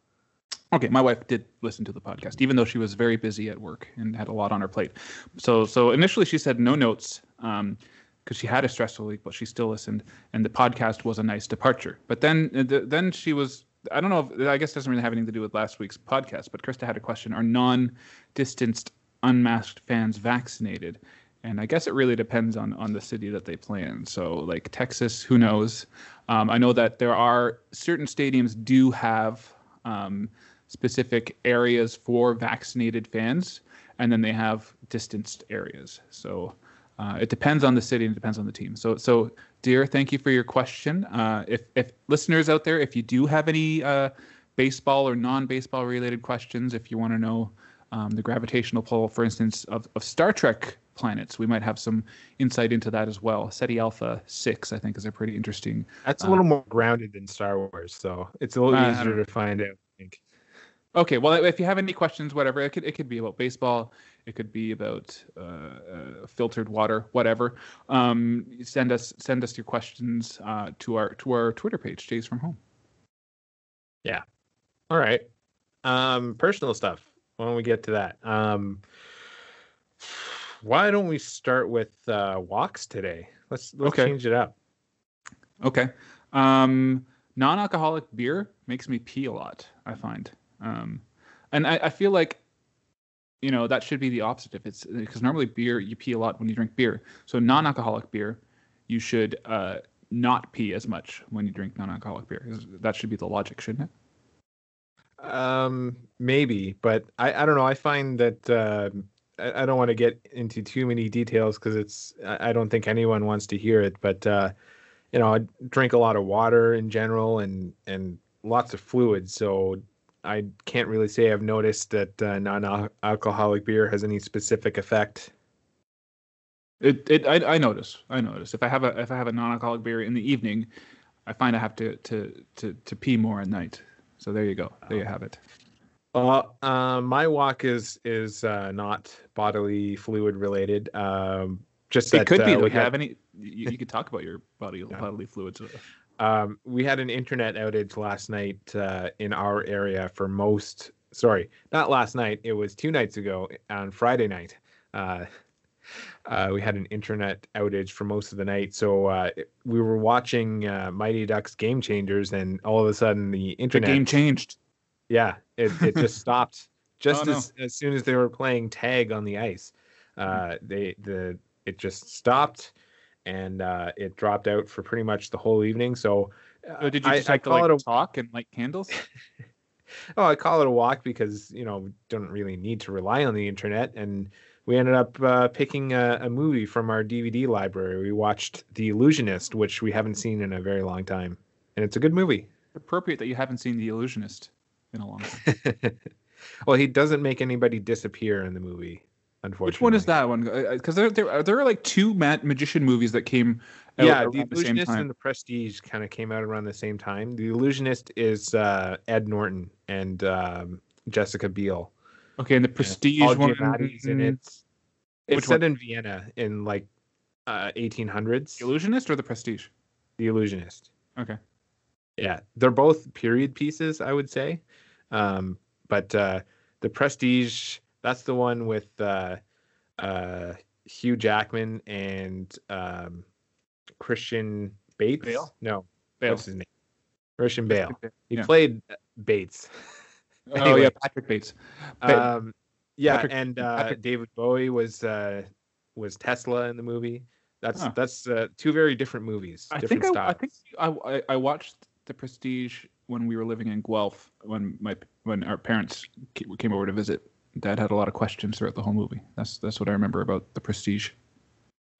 Okay, my wife did listen to the podcast, even though she was very busy at work and had a lot on her plate. So, so initially she said no notes because she had a stressful week, but she still listened, and the podcast was a nice departure. But then, uh, th- then she was. I don't know. If, I guess doesn't really have anything to do with last week's podcast. But Krista had a question: Are non-distanced unmasked fans vaccinated? And I guess it really depends on on the city that they play in. So, like Texas, who knows? Um, I know that there are certain stadiums do have um, specific areas for vaccinated fans, and then they have distanced areas. So uh, it depends on the city and it depends on the team. So, so dear, thank you for your question. Uh, if if listeners out there, if you do have any uh, baseball or non-baseball related questions, if you want to know um, the gravitational pull, for instance, of, of Star Trek planets, we might have some insight into that as well. Ceti Alpha Six, I think, is a pretty interesting That's a Uh, little more grounded than Star Wars, so it's a little Uh, easier to find out. I think. Okay, well, if you have any questions, whatever, it could it could be about baseball, it could be about uh, uh, filtered water, whatever. Um, send us send us your questions uh, to our to our Twitter page, Jays from Home. Yeah. All right. Um, personal stuff. Why don't we get to that? Um, why don't we start with uh, walks today? Let's let's Okay. change it up. Okay. Um, non-alcoholic beer makes me pee a lot. I find, um, and I, I feel like, you know, that should be the opposite. If it's because normally beer you pee a lot when you drink beer. So non-alcoholic beer, you should uh, not pee as much when you drink non-alcoholic beer. That should be the logic, shouldn't it? Um, maybe, but I, I don't know. I find that uh, I, I don't want to get into too many details because it's I, I don't think anyone wants to hear it. But uh, you know, I drink a lot of water in general and and lots of fluids, so I can't really say I've noticed that uh, non-alcoholic beer has any specific effect. It, it I, I notice. I notice if I have a if I have a non-alcoholic beer in the evening, I find I have to to to to pee more at night. So there you go. There you have it. Well, uh, my walk is is uh, not bodily fluid related. Um, just It that, could be. uh, we you had- have any? You, you could talk about your body Yeah. bodily fluids. Um, we had an internet outage last night uh, in our area for most. Sorry, not last night. It was two nights ago on Friday night. Uh, uh, we had an internet outage for most of the night, so uh, we were watching uh, Mighty Ducks Game Changers, and all of a sudden the The internet, game changed. Yeah, it, it just stopped just Oh, no. as, as soon as they were playing tag on the ice. Uh, they the it just stopped, and uh, it dropped out for pretty much the whole evening. So. uh, So did you I- just I to call like it a talk and light candles? Oh, I call it a walk because you know we don't really need to rely on the internet, and we ended up uh, picking a, a movie from our DVD library. We watched The Illusionist, which we haven't seen in a very long time, and it's a good movie. Appropriate that you haven't seen The Illusionist in a long time. well, he doesn't make anybody disappear in the movie. Unfortunately, Which one is that one? Because there, there, are- there are like two ma- magician movies that came out Yeah, The the Illusionist time. and The Prestige kind of came out around the same time. The Illusionist is uh, Ed Norton and um, Jessica Biel. Okay, and the Prestige one. Giamatti's in it. It's Which set one? in Vienna in like uh, 1800s. The Illusionist or the Prestige? The Illusionist. Okay. Yeah, they're both period pieces, I would say. Um, but uh, the Prestige, that's the one with uh, uh, Hugh Jackman and um, Christian Bates. Bale? No, Bale. what's his name? Christian Bale. He Yeah. played Bates. Oh yeah, Patrick Bates. Ba- Um, yeah, Patrick- and uh, Patrick- David Bowie was uh, was Tesla in the movie. That's Huh. that's uh, two very different movies. I different think I, I think I I watched the Prestige when we were living in Guelph when my when our parents came over to visit. Dad had a lot of questions throughout the whole movie. That's that's what I remember about the Prestige.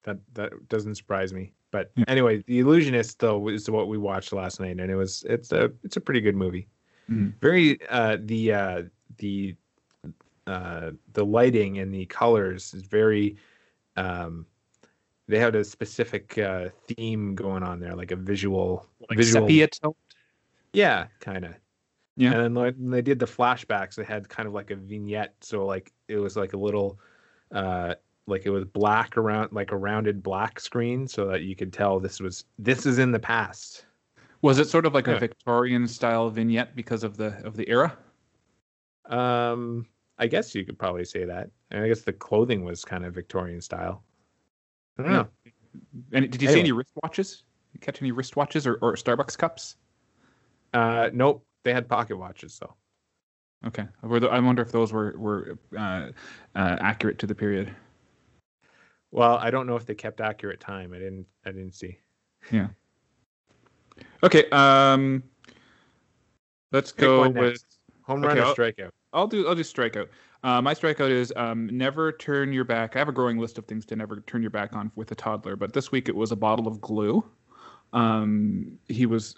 That that doesn't surprise me. But Yeah. anyway, The Illusionist though is what we watched last night, and it was it's a it's a pretty good movie. Mhm. Very uh, the uh, the uh, the lighting and the colors is very. Um, they had a specific uh, theme going on there, like a visual Like visual. sepia tone. Yeah, kind of. Yeah. And then like, when they did the flashbacks, they had kind of like a vignette. So like it was like a little, uh, like it was black around, like a rounded black screen, so that you could tell this was this is in the past. Was it sort of like Yeah. a Victorian style vignette because of the of the era? Um, I guess you could probably say that. And I guess the clothing was kind of Victorian style. I don't Yeah. know. And did you see any wristwatches? You catch any wristwatches or, or Starbucks cups? Uh, nope. They had pocket watches though. Okay, Were tho- I wonder if those were were uh, uh, accurate to the period. Well, I don't know if they kept accurate time. I didn't. I didn't see. Yeah. Okay, um, let's Pick go with. Home run Okay, or I'll- strikeout. I'll do. I'll do strikeout. Uh, my strikeout is um, never turn your back. I have a growing list of things to never turn your back on with a toddler, but this week it was a bottle of glue. Um, he was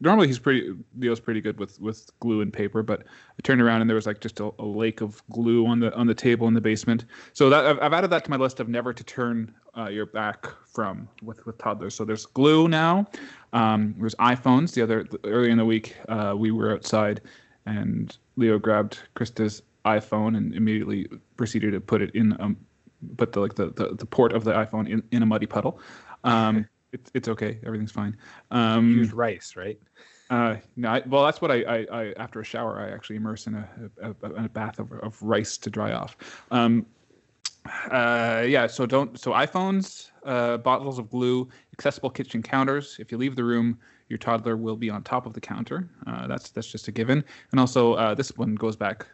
normally he's pretty Leo's pretty good with with glue and paper, but I turned around and there was like just a, a lake of glue on the on the table in the basement. So that I've, I've added that to my list of never to turn uh, your back from with with toddlers. So there's glue now. Um, there's iPhones. The other earlier in the week uh, we were outside and Leo grabbed Krista's iPhone and immediately proceeded to put it in um put the like the, the, the port of the iPhone in, in a muddy puddle. Um, it's it's okay, everything's fine. Um, Use rice, right? uh, no, I, well, that's what I, I, I after a shower I actually immerse in a, a, a, in a bath of, of rice to dry off. Um, uh, yeah, so don't so iPhones, uh, bottles of glue, accessible kitchen counters. If you leave the room, your toddler will be on top of the counter. Uh, that's that's just a given. And also, uh, this one goes back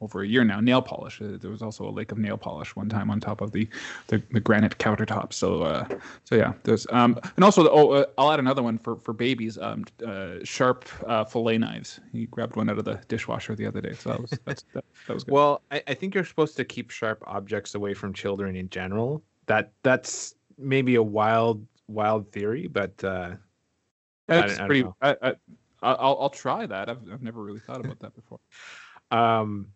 over a year now. Nail polish. Uh, there was also a lake of nail polish one time on top of the the, the granite countertop. So uh, so yeah, there's um and also the, oh uh, I'll add another one for for babies. Um, uh, sharp uh, fillet knives. He grabbed one out of the dishwasher the other day. So that was that's, that, that was good. Well, I, I think you're supposed to keep sharp objects away from children in general. That that's maybe a wild wild theory, but uh, That's I don't pretty. I, I, I'll I'll try that. I've I've never really thought about that before. um,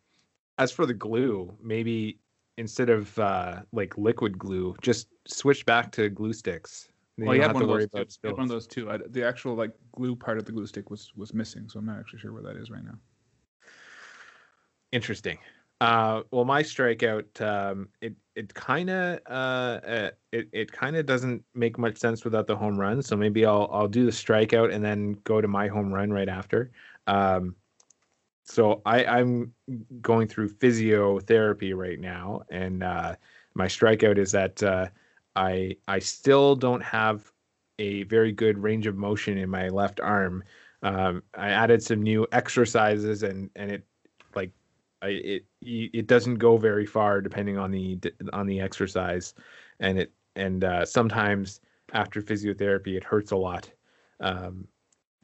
as for the glue, maybe instead of uh, like liquid glue, just switch back to glue sticks. Well, you you had one of those. about Too. Had one of those too. I, the actual like glue part of the glue stick was was missing, so I'm not actually sure where that is right now. Interesting. Uh, well, my strikeout, um, it it kind of uh, uh, it it kind of doesn't make much sense without the home run. So maybe I'll I'll do the strikeout and then go to my home run right after. Um, so I I'm going through physiotherapy right now, and uh, my strikeout is that uh, I I still don't have a very good range of motion in my left arm. Um, I added some new exercises, and and it like I, it it doesn't go very far depending on the on the exercise, and it and uh, sometimes after physiotherapy it hurts a lot. Um,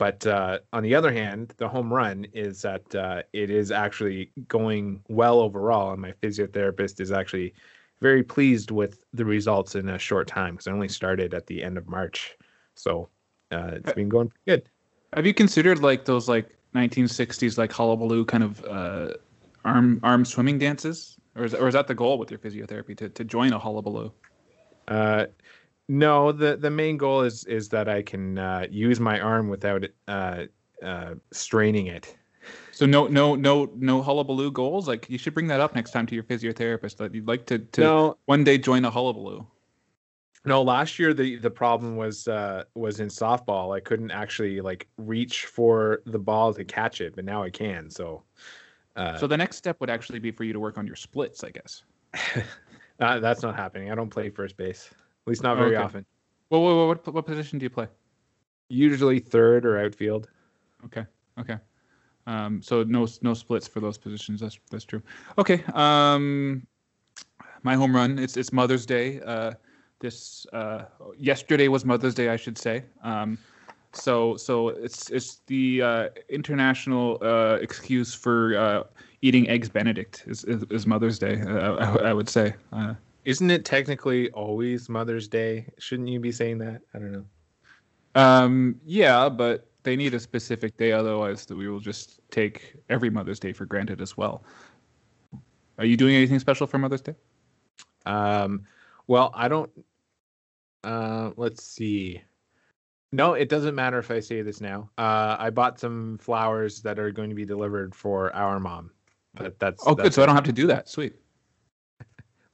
but uh, on the other hand, the home run is that uh, it is actually going well overall, and my physiotherapist is actually very pleased with the results in a short time because I only started at the end of March, so uh, it's Uh, been going good. Have you considered like those like 1960s like hullabaloo kind of uh, arm arm swimming dances, or is or is that the goal with your physiotherapy to to join a hullabaloo? Uh, no, the the main goal is is that I can uh, use my arm without uh, uh, straining it. So no no no no hullabaloo goals. Like you should bring that up next time to your physiotherapist that you'd like to to No, one day join a hullabaloo. no. Last year the the problem was uh, was in softball. I couldn't actually like reach for the ball to catch it, but now I can. So, uh, So the next step would actually be for you to work on your splits, I guess. uh, that's not happening. I don't play first base, least not very Okay. often. Well, what, what what position do you play? Usually third or outfield. Okay. Okay. Um, so no no splits for those positions. That's that's true. Okay. Um, my home run. It's it's Mother's Day. Uh, this uh, yesterday was Mother's Day, I should say. Um, So so it's it's the uh, international uh, excuse for uh, eating eggs Benedict is, is, is Mother's Day. Uh, I, I would say. Isn't it technically always Mother's Day? Shouldn't you be saying that? I don't know. um, yeah, but they need a specific day, otherwise that we will just take every Mother's Day for granted as well. Are you doing anything special for Mother's Day? Um, well, I don't. Uh, let's see. No, it doesn't matter if I say this now. Uh, I bought some flowers that are going to be delivered for our mom, but that's Oh, good. So I don't have to do that. Sweet.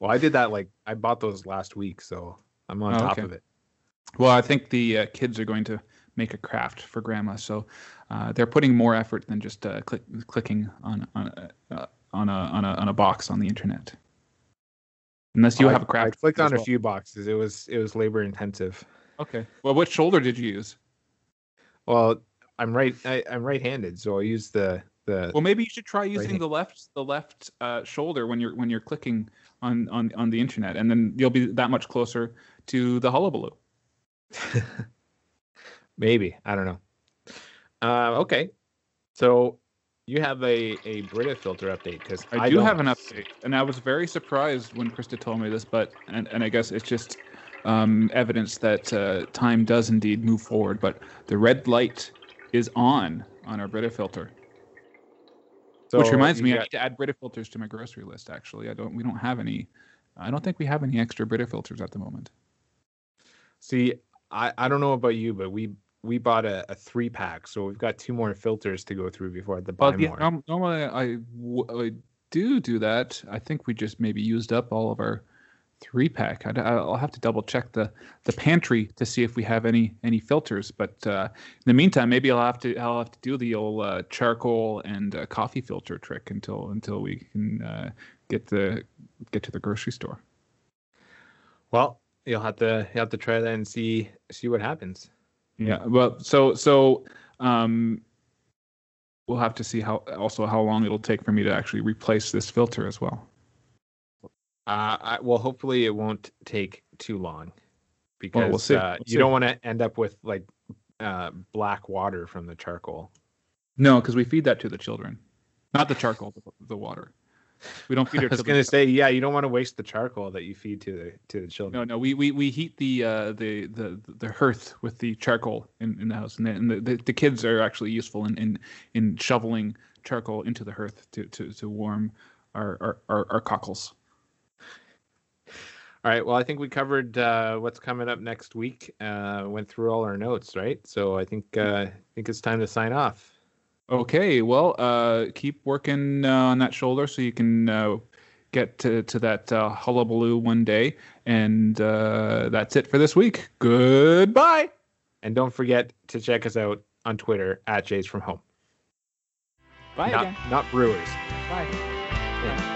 Well, I did that like I bought those last week, so I'm on Oh, top okay. of it. Well, I think the uh, kids are going to make a craft for grandma, so uh, they're putting more effort than just uh, click, clicking on on a, uh, on a on a on a box on the internet. Unless you I- have a craft. I clicked on a few boxes. It was it was labor intensive. Okay. Well, which shoulder did you use? Well, I'm right. I, I'm right-handed, so I use the the. Well, maybe you should try using hand. the left the left uh, shoulder when you're when you're clicking on, on on the internet, and then you'll be that much closer to the hullabaloo. Maybe I don't know. Uh, okay, so you have a a Brita filter update because I, do have an update, and I was very surprised when Krista told me this, but and, and I guess it's just um, evidence that uh, time does indeed move forward. But the red light is on on our Brita filter, which reminds me, I need to add Brita filters to my grocery list. Actually, I don't. We don't have any. I don't think we have any extra Brita filters at the moment. see, I I don't know about you, but we we bought a, a three pack, so we've got two more filters to go through before to buy Well, yeah, more. norm- normally I, w- I do do that. I think we just maybe used up all of our three pack. I'd, I'll have to double check the, the pantry to see if we have any any filters. But uh, in the meantime, maybe I'll have to I'll have to do the old uh, charcoal and uh, coffee filter trick until until we can uh, get the get to the grocery store. Well, you'll have to you have to try that and see see what happens. Yeah. Well, so so um, we'll have to see how also how long it'll take for me to actually replace this filter as well. Uh, I, well, hopefully it won't take too long because we'll. Uh, We'll you don't want to end up with like uh, black water from the charcoal. No, because we feed that to the children, not the charcoal, the, the water. We don't feed I it was to gonna say, yeah, you don't want to waste the charcoal that you feed to the to the children. no, no, we, we, we heat the uh, the the the hearth with the charcoal in, in the house, and, the, and the, the, the kids are actually useful in, in in shoveling charcoal into the hearth to to, to warm our, our, our, our cockles. All right. Well, I think we covered uh, what's coming up next week. Uh, went through all our notes, right? So I think uh, I think it's time to sign off. Okay, well, uh, keep working uh, on that shoulder so you can uh, get to, to that uh, hullabaloo one day. And uh, that's it for this week. Goodbye. And don't forget to check us out on Twitter at Jays from Home. Bye not, again. not Brewers. Bye. Yeah, bye.